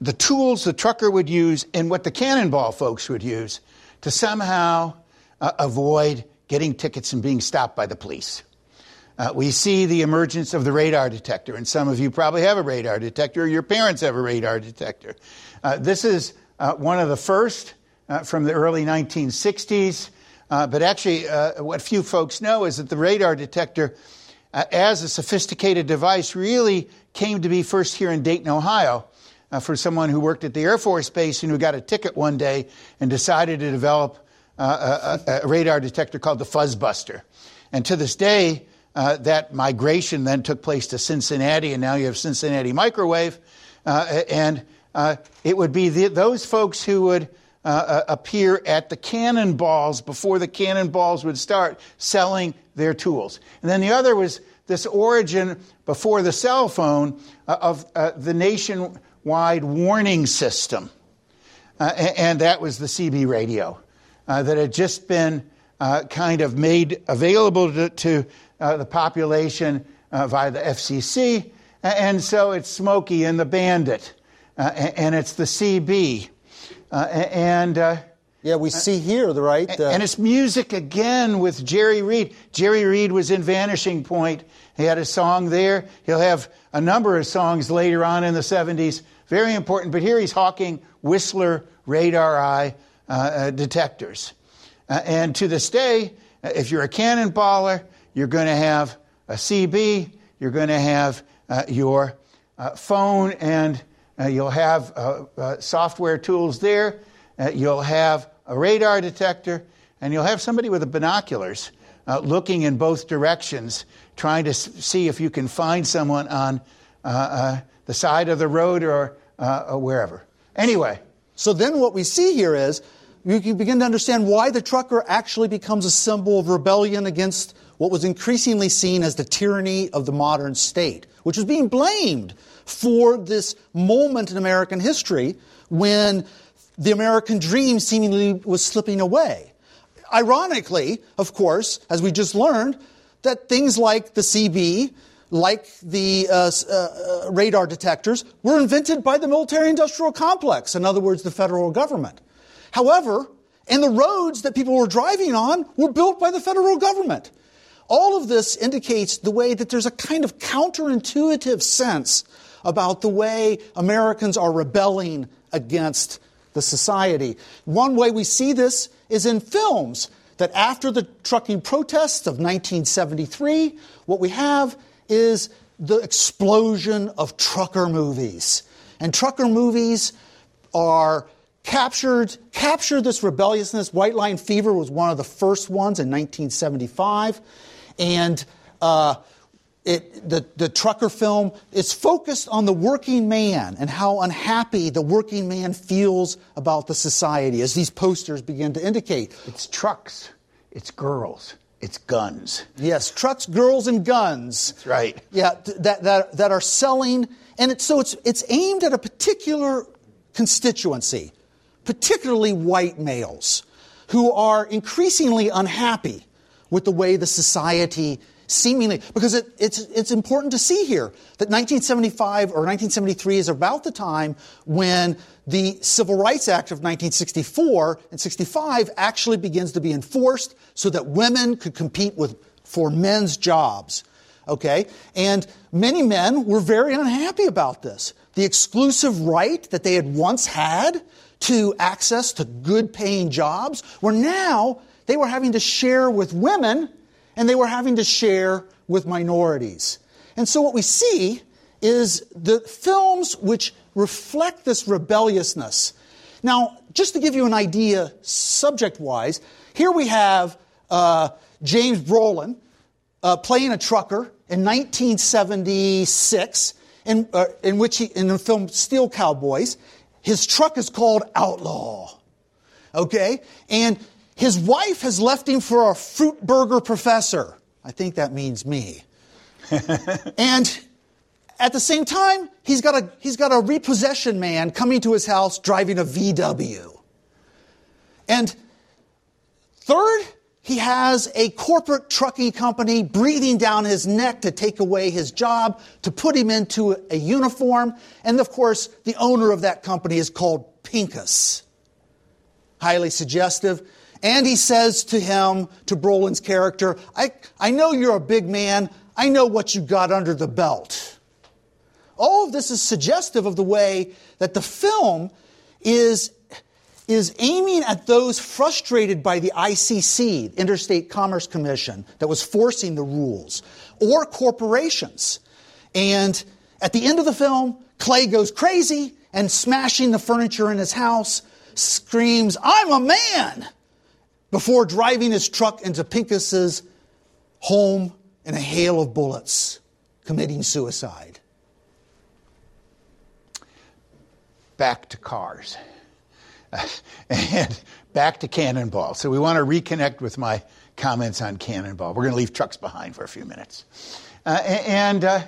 the tools the trucker would use and what the cannonball folks would use to somehow uh, avoid getting tickets and being stopped by the police. Uh, we see the emergence of the radar detector, and some of you probably have a radar detector, or your parents have a radar detector. Uh, this is uh, one of the first uh, from the early 1960s. Uh, but actually, uh, what few folks know is that the radar detector, uh, as a sophisticated device, really came to be first here in Dayton, Ohio, uh, for someone who worked at the Air Force Base and who got a ticket one day and decided to develop uh, a, a, radar detector called the Fuzzbuster. And to this day, uh, that migration then took place to Cincinnati, and now you have Cincinnati Microwave. and it would be the, those folks who would uh, uh, appear at the cannonballs before the cannonballs would start selling their tools. And then the other was this origin before the cell phone uh, of uh, the nationwide warning system. Uh, and that was the CB radio that had just been kind of made available to, to the population via the FCC. And so it's Smokey and the Bandit, and it's the CB. Uh, and uh, yeah, we see here the right, uh, and it's music again with Jerry Reed. Jerry Reed was in Vanishing Point. He had a song there. He'll have a number of songs later on in the 70s. Very important. But here he's hawking Whistler radar eye uh, uh, detectors. Uh, and to this day, if you're a cannonballer, you're going to have a CB, you're going to have your phone and uh, you'll have uh, uh, software tools there. Uh, you'll have a radar detector, and you'll have somebody with binoculars looking in both directions, trying to see if you can find someone on the side of the road or, or wherever. Anyway. So then what we see here is you can begin to understand why the trucker actually becomes a symbol of rebellion against what was increasingly seen as the tyranny of the modern state, which was being blamed for this moment in American history when the American dream seemingly was slipping away. Ironically, of course, as we just learned, that things like the CB, like the uh, uh, uh, radar detectors, were invented by the military industrial complex, in other words, the federal government. However, and the roads that people were driving on were built by the federal government. All of this indicates the way that there's a kind of counterintuitive sense about the way Americans are rebelling against the society. One way we see this is in films, that after the trucking protests of 1973, what we have is the explosion of trucker movies. And trucker movies are captured, capture this rebelliousness. White Line Fever was one of the first ones in 1975. And uh, it, the, the trucker film is focused on the working man and how unhappy the working man feels about the society, as these posters begin to indicate. It's trucks, it's girls, it's guns. Yes, trucks, girls, and guns. That's right. Yeah, that, that, that are selling. And it's, so it's, it's aimed at a particular constituency, particularly white males, who are increasingly unhappy with the way the society seemingly, because it, it's, it's important to see here that 1975 or 1973 is about the time when the Civil Rights Act of 1964 and 65 actually begins to be enforced so that women could compete with, for men's jobs. Okay? And many men were very unhappy about this. The exclusive right that they had once had to access to good paying jobs were now they were having to share with women and they were having to share with minorities. And so what we see is the films which reflect this rebelliousness. Now, just to give you an idea, subject wise, here we have uh, James Brolin uh, playing a trucker in 1976, in, uh, in which he, in the film Steel Cowboys, his truck is called Outlaw. Okay? And his wife has left him for a fruit burger professor. I think that means me. and at the same time, he's got, a, he's got a repossession man coming to his house driving a VW. And third, he has a corporate trucking company breathing down his neck to take away his job, to put him into a uniform. And of course, the owner of that company is called Pincus. Highly suggestive. And he says to him, to Brolin's character, I, I know you're a big man. I know what you got under the belt. All of this is suggestive of the way that the film is, is aiming at those frustrated by the ICC, Interstate Commerce Commission, that was forcing the rules, or corporations. And at the end of the film, Clay goes crazy and smashing the furniture in his house, screams, I'm a man! Before driving his truck into Pincus's home in a hail of bullets, committing suicide. Back to cars. and back to Cannonball. So we want to reconnect with my comments on Cannonball. We're going to leave trucks behind for a few minutes. Uh, and uh,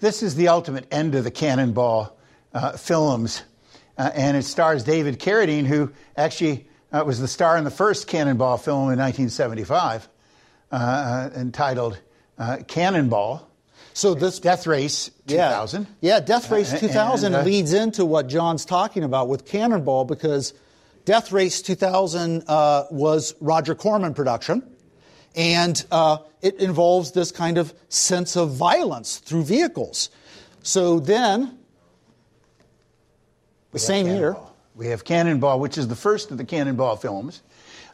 this is the ultimate end of the Cannonball uh, films. Uh, and it stars David Carradine, who actually uh, was the star in the first Cannonball film in 1975, uh, uh, entitled uh, Cannonball. So this Death Race 2000. Yeah, yeah Death Race 2000 and, uh, leads into what John's talking about with Cannonball because Death Race 2000 uh, was Roger Corman production, and it involves this kind of sense of violence through vehicles. So then, the same year. We have Cannonball, which is the first of the Cannonball films.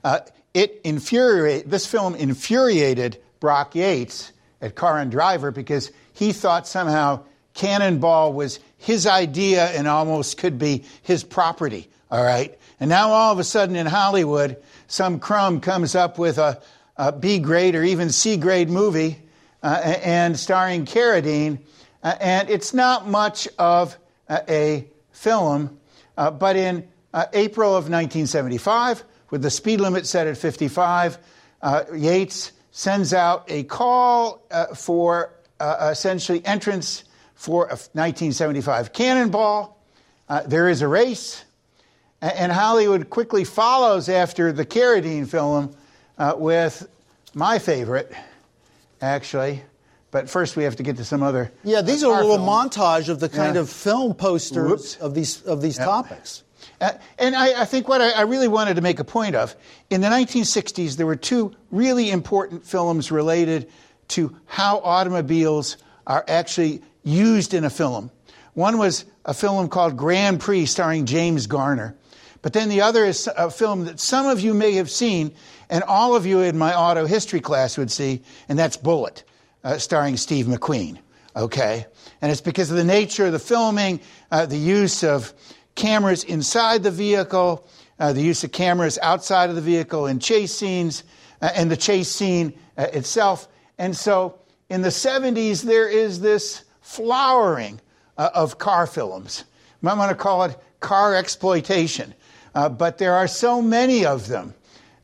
Uh, it infuriate, this film infuriated Brock Yates at Car and Driver because he thought somehow Cannonball was his idea and almost could be his property. All right. And now all of a sudden in Hollywood, some crumb comes up with a, a B grade or even C grade movie uh, and starring Carradine. Uh, and it's not much of a, a film uh, but in uh, April of 1975, with the speed limit set at 55, uh, Yates sends out a call uh, for uh, essentially entrance for a 1975 Cannonball. Uh, there is a race, and Hollywood quickly follows after the Carradine film with my favorite, actually, but first, we have to get to some other. Yeah, these are a little films. montage of the kind yeah. of film posters Whoops. of these of these topics. Uh, and I, I, think what I, I, really wanted to make a point of in the 1960s, there were two really important films related to how automobiles are actually used in a film. One was a film called Grand Prix, starring James Garner. But then the other is a film that some of you may have seen, and all of you in my auto history class would see, and that's Bullitt uh, starring Steve McQueen. Okay? And it's because of the nature of the filming, uh, the use of cameras inside the vehicle, uh, the use of cameras outside of the vehicle in chase scenes, uh, and the chase scene uh, itself. And so in the 70s, there is this flowering uh, of car films. Might want to call it car exploitation. Uh, but there are so many of them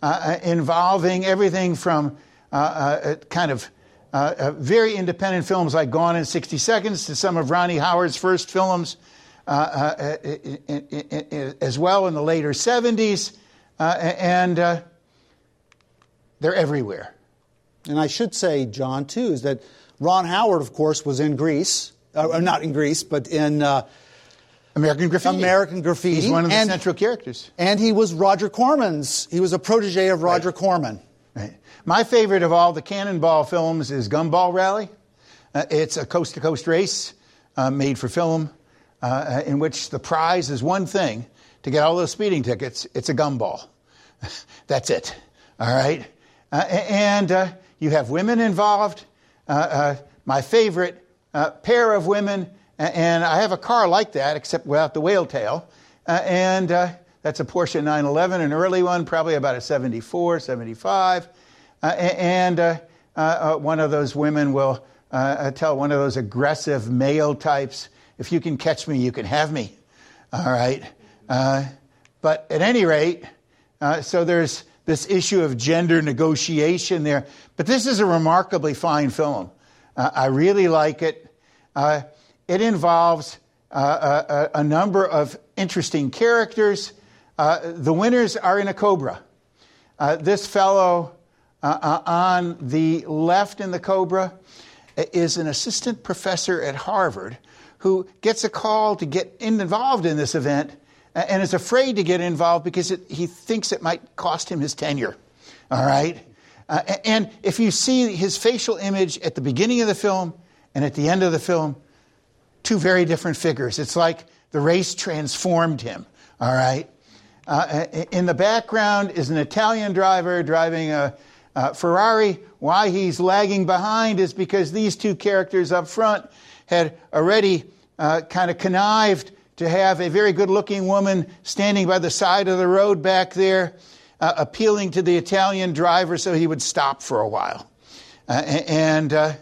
uh, involving everything from kind of very independent films like Gone in 60 Seconds to some of Ronnie Howard's first films uh, uh, as well in the later 70s, uh, and they're everywhere. And I should say, John, too, is that Ron Howard, of course, was in Grease, uh, not in Grease, but in uh, American Graffiti. American Graffiti. He's one of the and, central characters. And he was Roger Corman's. He was a protege of Roger right. Corman. Right. My favorite of all the Cannonball films is Gumball Rally. Uh, it's a coast to coast race uh, made for film uh, in which the prize is one thing to get all those speeding tickets it's a gumball. That's it. All right? Uh, and uh, you have women involved. Uh, my favorite pair of women, and I have a car like that, except without the whale tail. and that's a Porsche 911, an early one, probably about a 74, 75. And one of those women will tell one of those aggressive male types if you can catch me, you can have me. All right. Uh, but at any rate, uh, so there's this issue of gender negotiation there. But this is a remarkably fine film. Uh, I really like it. Uh, it involves uh, a, a, number of interesting characters. Uh, the winners are in a Cobra. this fellow on the left in the Cobra is an assistant professor at Harvard who gets a call to get involved in this event and is afraid to get involved because it, he thinks it might cost him his tenure. All right? Uh, and if you see his facial image at the beginning of the film and at the end of the film, two very different figures. It's like the race transformed him. All right? Uh, in the background is an Italian driver driving a, a Ferrari. Why he's lagging behind is because these two characters up front had already uh, kind of connived to have a very good looking woman standing by the side of the road back there, uh, appealing to the Italian driver so he would stop for a while. Uh, and, uh,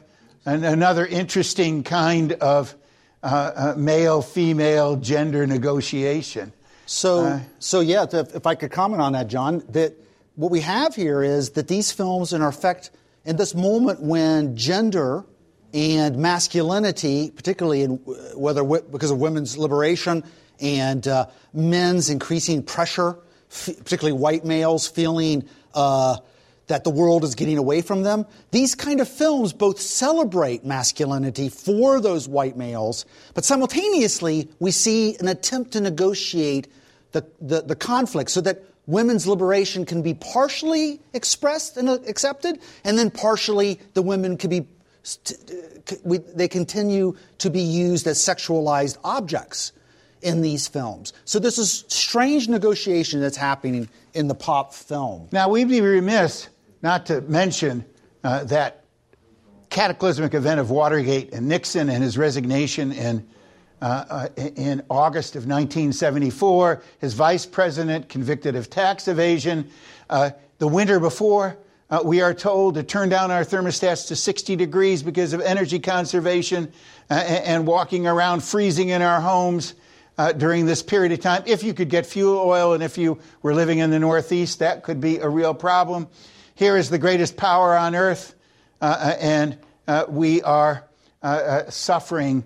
and, another interesting kind of uh, uh, male female gender negotiation. So, so yeah, if I could comment on that, John, that what we have here is that these films, in effect, in this moment when gender and masculinity, particularly in whether because of women's liberation and uh, men's increasing pressure, particularly white males feeling uh, that the world is getting away from them. These kind of films both celebrate masculinity for those white males, but simultaneously we see an attempt to negotiate the, the, the conflict so that women's liberation can be partially expressed and accepted, and then partially the women can be they continue to be used as sexualized objects in these films. So this is strange negotiation that's happening in the pop film. Now we'd be remiss not to mention uh, that cataclysmic event of Watergate and Nixon and his resignation in uh, uh, in August of 1974, his vice president convicted of tax evasion. Uh, the winter before, uh, we are told to turn down our thermostats to 60 degrees because of energy conservation uh, and walking around freezing in our homes uh, during this period of time. If you could get fuel oil and if you were living in the Northeast, that could be a real problem. Here is the greatest power on earth, and we are suffering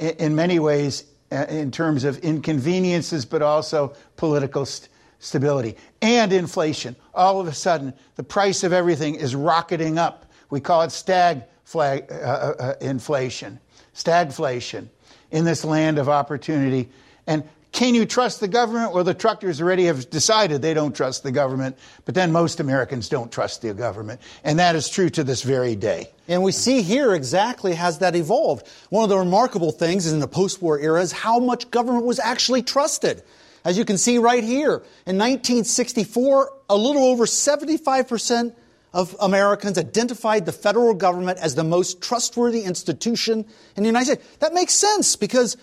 in many ways in terms of inconveniences, but also political st- stability and inflation. All of a sudden, the price of everything is rocketing up. We call it stag flag, uh, uh, uh, inflation, stagflation in this land of opportunity. And can you trust the government? Well, the truckers already have decided they don't trust the government, but then most Americans don't trust the government. And that is true to this very day. And we see here exactly has that evolved. One of the remarkable things in the post war era is how much government was actually trusted. As you can see right here, in 1964, a little over 75% of Americans identified the federal government as the most trustworthy institution in the United States. That makes sense because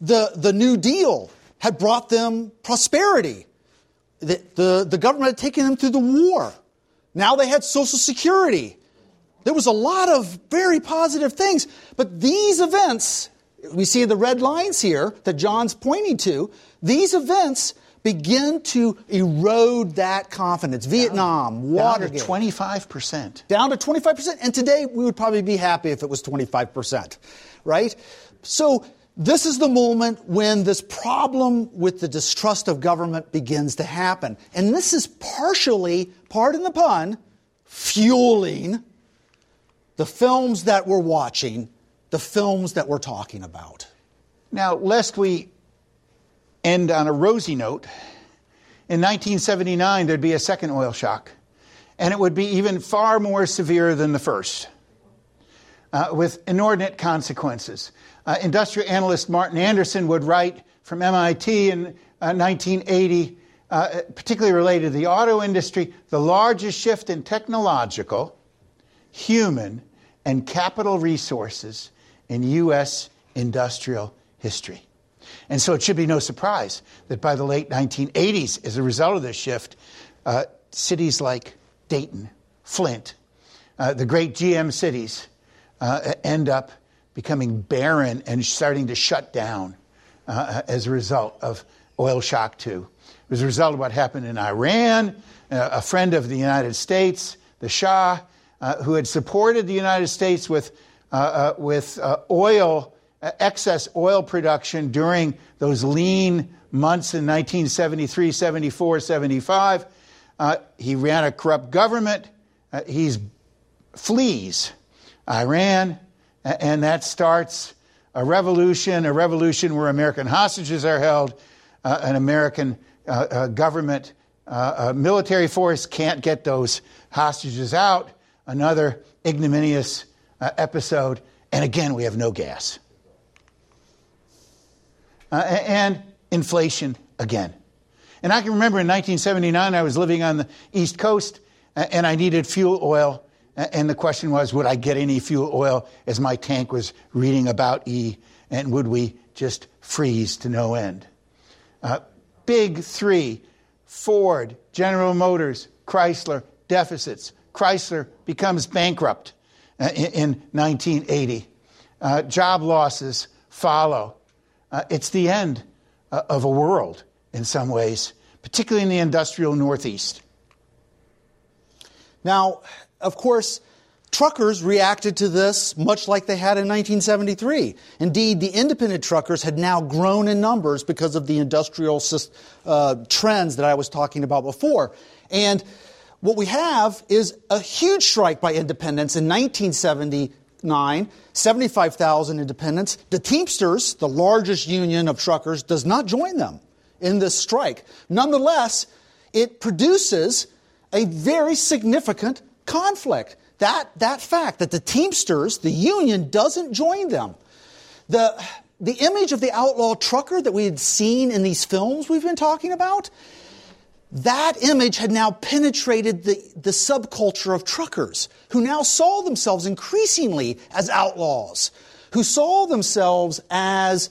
the, the New Deal had brought them prosperity. The, the, the government had taken them through the war. Now they had Social Security. There was a lot of very positive things. But these events, we see the red lines here that John's pointing to, these events begin to erode that confidence. Vietnam, Watergate. Down to 25%. Down to 25%. And today we would probably be happy if it was 25%, right? So this is the moment when this problem with the distrust of government begins to happen. And this is partially, pardon the pun, fueling the films that we're watching, the films that we're talking about. Now, lest we end on a rosy note, in 1979 there'd be a second oil shock, and it would be even far more severe than the first, uh, with inordinate consequences. Uh, industrial analyst Martin Anderson would write from MIT in uh, 1980, uh, particularly related to the auto industry, the largest shift in technological, human, and capital resources in U.S. industrial history. And so it should be no surprise that by the late 1980s, as a result of this shift, uh, cities like Dayton, Flint, uh, the great GM cities, uh, end up becoming barren and starting to shut down uh, as a result of oil shock 2. It was a result of what happened in Iran. Uh, a friend of the United States, the Shah, uh, who had supported the United States with, uh, uh, with oil, excess oil production during those lean months in 1973, 74, 75. he ran a corrupt government. he flees Iran, and that starts a revolution, a revolution where American hostages are held, uh, an American uh, uh, government uh, military force can't get those hostages out, another ignominious uh, episode, and again, we have no gas. Uh, and inflation again. And I can remember in 1979, I was living on the East Coast and I needed fuel oil and the question was, would I get any fuel oil as my tank was reading about E? And would we just freeze to no end? Uh, big three Ford, General Motors, Chrysler, deficits. Chrysler becomes bankrupt uh, in, in, 1980. Uh, job losses follow. Uh, it's the end uh, of a world in some ways, particularly in the industrial Northeast. Now, of course, truckers reacted to this much like they had in 1973. Indeed, the independent truckers had now grown in numbers because of the industrial uh, trends that I was talking about before. And what we have is a huge strike by independents in 1979, 75,000 independents. The Teamsters, the largest union of truckers, does not join them in this strike. Nonetheless, it produces a very significant conflict. That, that fact that the Teamsters, the union, doesn't join them. The, the image of the outlaw trucker that we had seen in these films we've been talking about, that image had now penetrated the, the subculture of truckers who now saw themselves increasingly as outlaws, who saw themselves as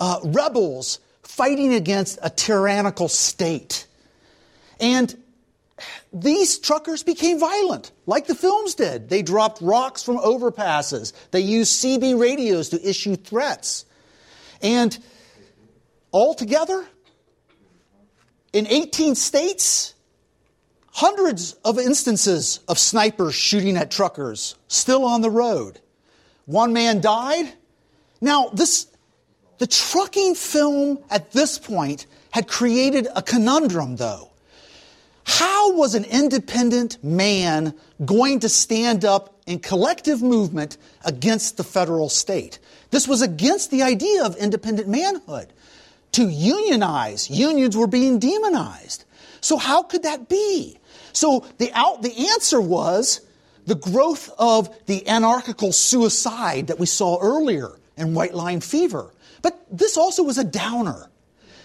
uh, rebels fighting against a tyrannical state. And these truckers became violent, like the films did. They dropped rocks from overpasses. They used CB radios to issue threats. And altogether, in 18 states, hundreds of instances of snipers shooting at truckers still on the road. One man died. Now, this, the trucking film at this point had created a conundrum, though. How was an independent man going to stand up in collective movement against the federal state? This was against the idea of independent manhood. To unionize, unions were being demonized. So how could that be? So the out, the answer was the growth of the anarchical suicide that we saw earlier in white line fever. But this also was a downer.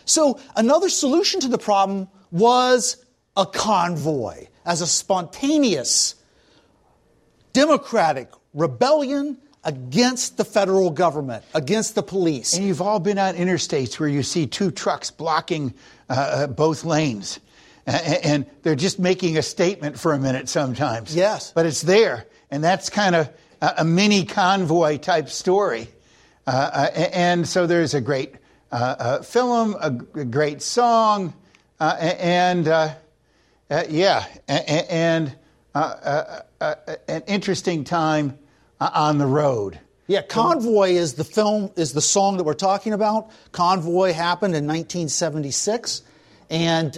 So another solution to the problem was a convoy, as a spontaneous democratic rebellion against the federal government, against the police. And you've all been on interstates where you see two trucks blocking uh, uh both lanes. And they're just making a statement for a minute sometimes. Yes. But it's there. And that's kind of a mini convoy type story. Uh, uh and so there's a great uh, uh film, a, great song, uh, and uh, yeah, and uh, uh, uh, an interesting time on the road. Yeah, Convoy is the film, is the song that we're talking about. Convoy happened in 1976 and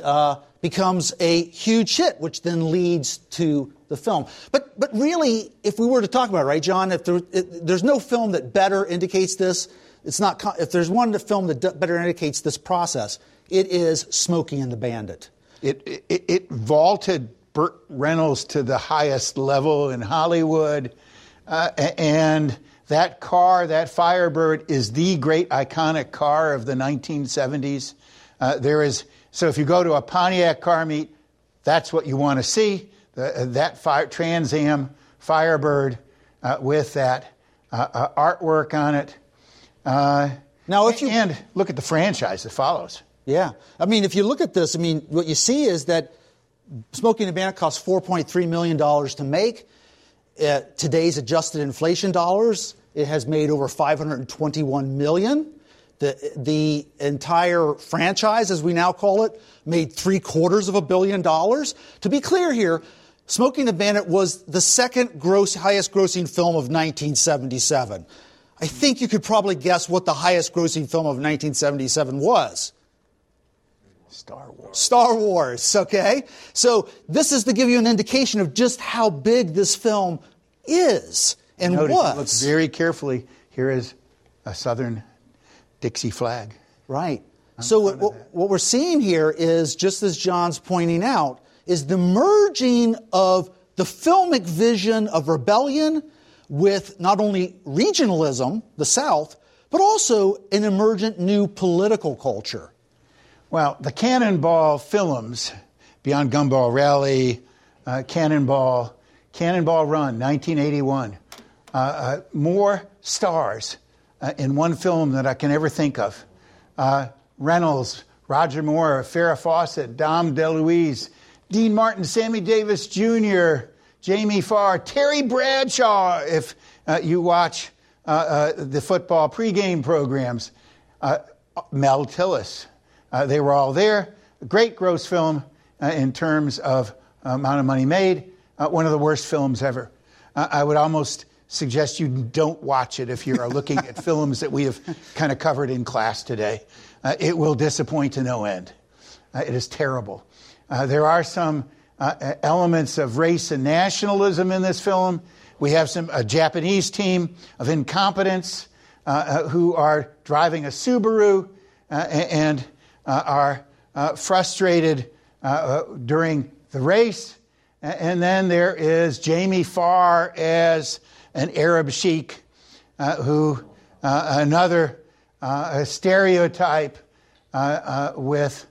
becomes a huge hit, which then leads to the film. But, but really, if we were to talk about it, right, John, if there, it, there's no film that better indicates this, it's not, if there's one film that better indicates this process, it is Smokey and the Bandit. It, it, it vaulted Burt Reynolds to the highest level in Hollywood. Uh, and that car, that Firebird, is the great iconic car of the 1970s. Uh, there is, so if you go to a Pontiac car meet, that's what you want to see the, that fire, Trans Am Firebird uh, with that uh, uh, artwork on it. Uh, now, if you and look at the franchise that follows. Yeah, I mean, if you look at this, I mean, what you see is that Smokey and the Bandit cost 4.3 million dollars to make. At today's adjusted inflation dollars, it has made over 521 million. The, the entire franchise, as we now call it, made three quarters of a billion dollars. To be clear here, Smokey and the Bandit was the second gross, highest grossing film of 1977. I think you could probably guess what the highest grossing film of 1977 was. Star Wars. Star Wars, okay? So this is to give you an indication of just how big this film is and Notice, was. Look very carefully. Here is a Southern Dixie flag. Right. I'm so what, what we're seeing here is, just as John's pointing out, is the merging of the filmic vision of rebellion with not only regionalism, the South, but also an emergent new political culture. Well, the Cannonball films, Beyond Gumball Rally, uh, Cannonball, Cannonball Run, 1981, uh, uh, more stars uh, in one film that I can ever think of. Uh, Reynolds, Roger Moore, Farrah Fawcett, Dom DeLuise, Dean Martin, Sammy Davis Jr., Jamie Farr, Terry Bradshaw, if uh, you watch uh, uh, the football pregame programs, Mel Tillis. Uh, they were all there. A great gross film uh, in terms of amount of money made. one of the worst films ever. I would almost suggest you don't watch it if you're looking at films that we have kind of covered in class today. it will disappoint to no end. it is terrible. Uh, there are some uh, elements of race and nationalism in this film. We have some a Japanese team of incompetents uh, uh who are driving a Subaru uh, and uh, Uh, are uh, frustrated uh, during the race. And then there is Jamie Farr as an Arab sheik, who another stereotype with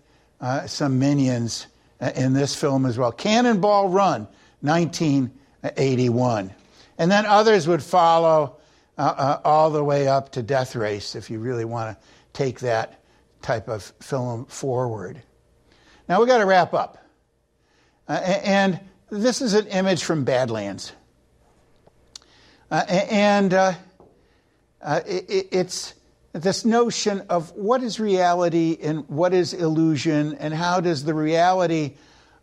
some minions uh, in this film as well. Cannonball Run, 1981. And then others would follow uh, uh, all the way up to Death Race if you really want to take that type of film forward. Now we've got to wrap up. Uh, and this is an image from Badlands. Uh, and uh, it, it's this notion of what is reality and what is illusion, and how does the reality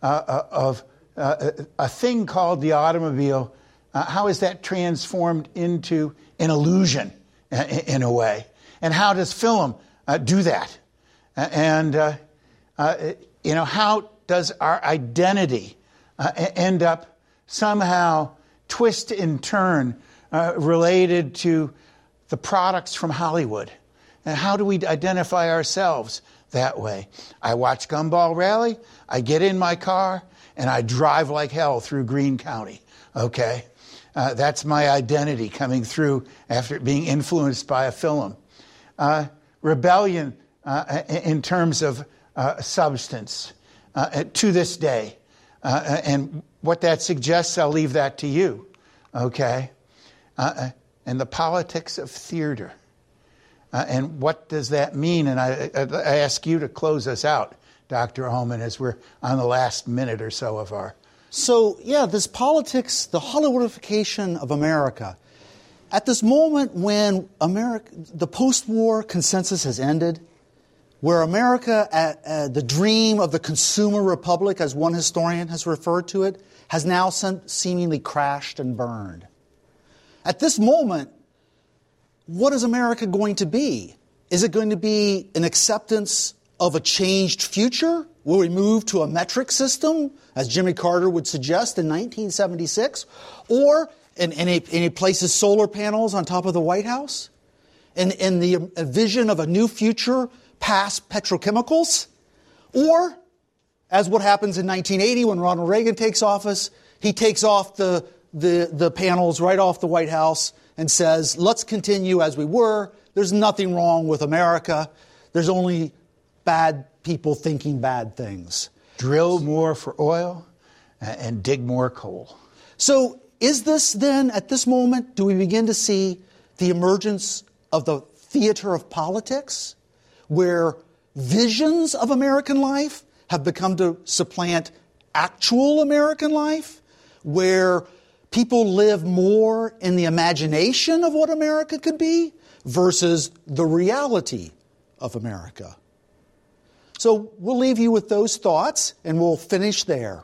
uh, uh of uh, a thing called the automobile, uh, how is that transformed into an illusion uh, in a way? And how does film uh, do that? And, you know, how does our identity end up somehow twist and turn related to the products from Hollywood? And how do we identify ourselves that way? I watch Gumball Rally, I get in my car, and I drive like hell through Greene County. Okay? Uh, that's my identity coming through after being influenced by a film. Uh, rebellion uh, in terms of uh, substance uh, to this day. Uh, and what that suggests, I'll leave that to you. Okay? and the politics of theater. Uh, and what does that mean? And I, I, ask you to close us out, Dr. Uhlman, as we're on the last minute or so of our. So, yeah, this politics, the Hollywoodification of America. At this moment when America, the post war consensus has ended, where America, uh, the dream of the consumer republic, as one historian has referred to it, has now seemingly crashed and burned. At this moment, what is America going to be? Is it going to be an acceptance of a changed future? Will we move to a metric system, as Jimmy Carter would suggest in 1976? Or, and he places solar panels on top of the White House? And, and the vision of a new future past petrochemicals? Or, as what happens in 1980 when Ronald Reagan takes office, he takes off the, the, the panels right off the White House and says, let's continue as we were. There's nothing wrong with America. There's only bad people thinking bad things. Drill more for oil and dig more coal. So, is this then, at this moment, do we begin to see the emergence of the theater of politics, where visions of American life have become to supplant actual American life, where people live more in the imagination of what America could be versus the reality of America. So we'll leave you with those thoughts and we'll finish there.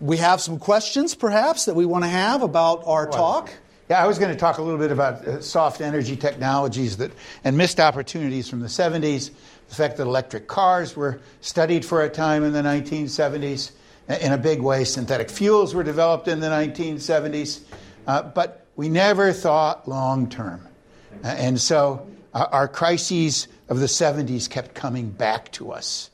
We have some questions, perhaps, that we want to have about our talk. Yeah, I was going to talk a little bit about uh, soft energy technologies that, and missed opportunities from the 70s. The fact that electric cars were studied for a time in the 1970s in a big way. Synthetic fuels were developed in the 1970s, uh, but we never thought long term. Uh, and so uh, our crises of the 70s kept coming back to us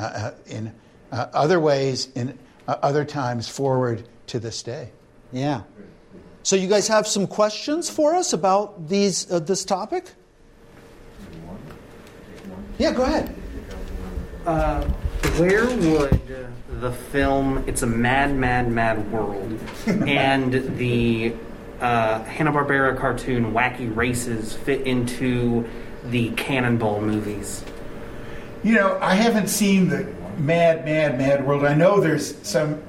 uh, uh, in other ways, in other times forward to this day. Yeah. So you guys have some questions for us about these this topic? Yeah, go ahead. where would the film It's a Mad, Mad, Mad World and the uh, Hanna Barbera cartoon Wacky Races fit into the Cannonball movies? You know, I haven't seen the Mad, Mad, Mad World. I know there's some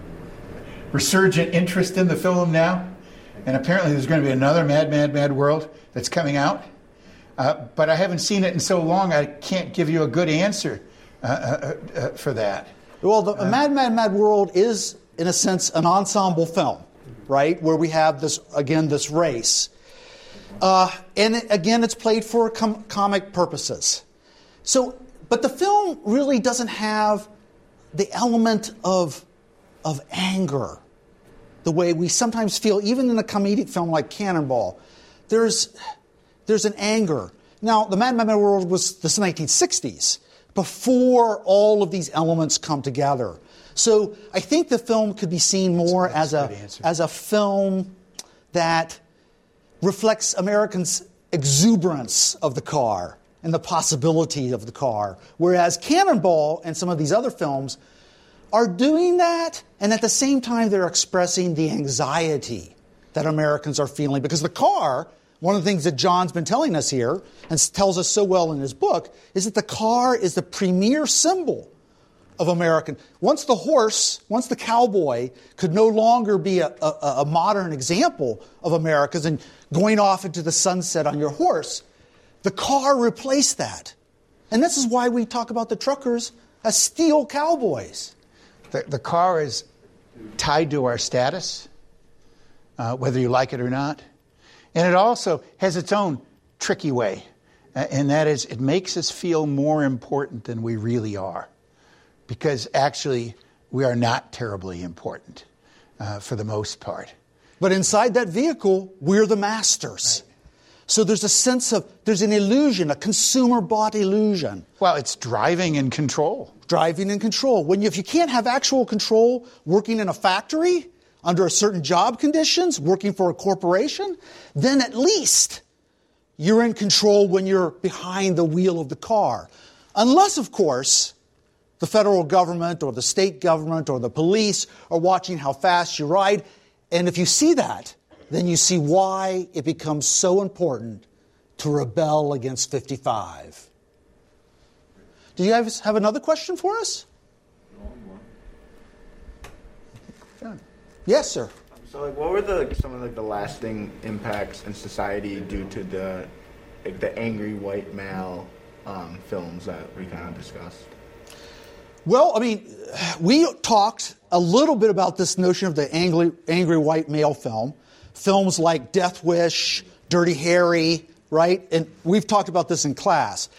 resurgent interest in the film now, and apparently there's going to be another Mad, Mad, Mad World that's coming out. Uh, but I haven't seen it in so long, I can't give you a good answer uh, uh, uh for that. Well, the uh, Mad, Mad, Mad World is, in a sense, an ensemble film, right? Where we have this, again, this race. Uh, and it, again, it's played for com- comic purposes. So, but the film really doesn't have the element of, of anger the way we sometimes feel, even in a comedic film like Cannonball. There's, there's an anger. Now, the Mad Mad World was the 1960s before all of these elements come together. So I think the film could be seen more as a, as a film that reflects Americans' exuberance of the car and the possibility of the car. Whereas Cannonball and some of these other films are doing that, and at the same time, they're expressing the anxiety that Americans are feeling because the car one of the things that John's been telling us here and tells us so well in his book is that the car is the premier symbol of American. Once the horse, once the cowboy could no longer be a, a, a modern example of Americans and going off into the sunset on your horse, the car replaced that. And this is why we talk about the truckers as steel cowboys. The, the car is tied to our status, uh, whether you like it or not. And it also has its own tricky way, and that is it makes us feel more important than we really are. Because actually, we are not terribly important uh, for the most part. But inside that vehicle, we're the masters. Right. So there's a sense of, there's an illusion, a consumer bought illusion. Well, it's driving and control. Driving and control. When you, if you can't have actual control working in a factory, under a certain job conditions, working for a corporation, then at least you're in control when you're behind the wheel of the car. Unless, of course, the federal government or the state government or the police are watching how fast you ride. And if you see that, then you see why it becomes so important to rebel against 55. Do you guys have another question for us? Yes, sir. So, like, what were the some of like the lasting impacts in society due to the like the angry white male um, films that we kind of discussed? Well, I mean, we talked a little bit about this notion of the angry, angry white male film. Films like Death Wish, Dirty Harry, right? And we've talked about this in class.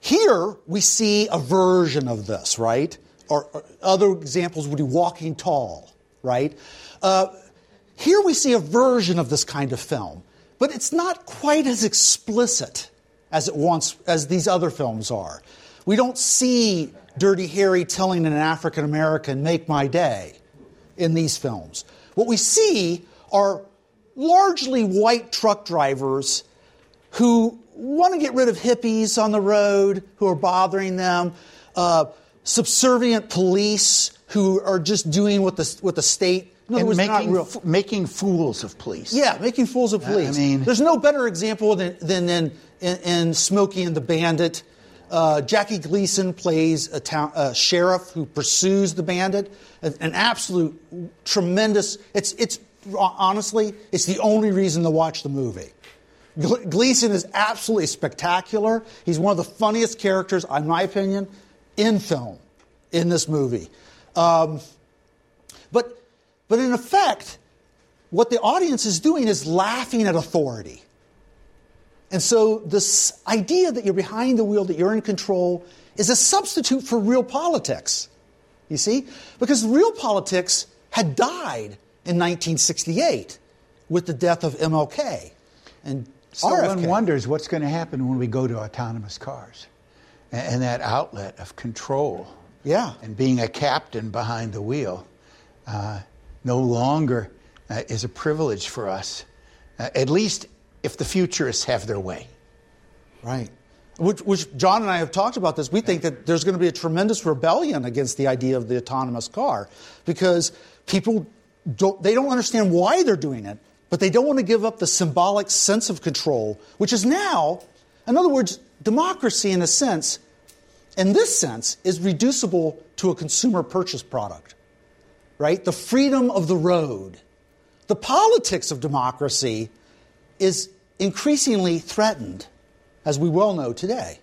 Here, we see a version of this, right? Or, or other examples would be Walking Tall, right? Uh, here we see a version of this kind of film, but it's not quite as explicit as it once as these other films are. We don't see Dirty Harry telling an African American, "Make my day," in these films. What we see are largely white truck drivers who want to get rid of hippies on the road who are bothering them, uh, subservient police who are just doing what the what the state. Other and making, f- making fools of police. Yeah, making fools of police. I mean- there's no better example than than in, in, in Smokey and the Bandit. Uh, Jackie Gleason plays a, town, a sheriff who pursues the bandit. An, an absolute tremendous. It's it's honestly it's the only reason to watch the movie. Gle- Gleason is absolutely spectacular. He's one of the funniest characters, in my opinion, in film in this movie. Um, but, but in effect, what the audience is doing is laughing at authority. And so, this idea that you're behind the wheel, that you're in control, is a substitute for real politics. You see? Because real politics had died in 1968 with the death of MLK and So RFK. one wonders what's going to happen when we go to autonomous cars and, and that outlet of control. Yeah. And being a captain behind the wheel uh, no longer uh, is a privilege for us, uh, at least if the futurists have their way. Right. Which, which John and I have talked about this. We think that there's going to be a tremendous rebellion against the idea of the autonomous car because people don't, they don't understand why they're doing it, but they don't want to give up the symbolic sense of control, which is now, in other words, democracy in a sense, in this sense, is reducible to a consumer purchase product. Right? The freedom of the road. The politics of democracy is increasingly threatened, as we well know today.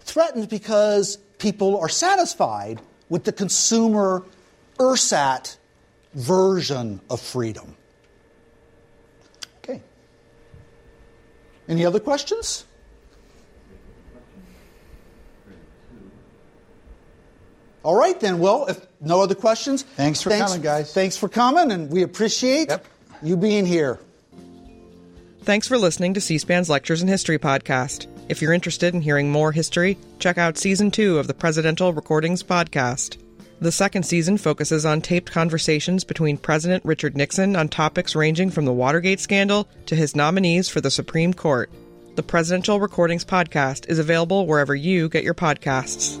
Threatened because people are satisfied with the consumer ersat version of freedom. Okay. Any other questions? All right, then. Well, if no other questions, Thanks for coming, guys. Thanks for coming, and we appreciate Yep. you being here. Thanks for listening to C SPAN's Lectures in History podcast. If you're interested in hearing more history, check out season two of the Presidential Recordings podcast. The second season focuses on taped conversations between President Richard Nixon on topics ranging from the Watergate scandal to his nominees for the Supreme Court. The Presidential Recordings podcast is available wherever you get your podcasts.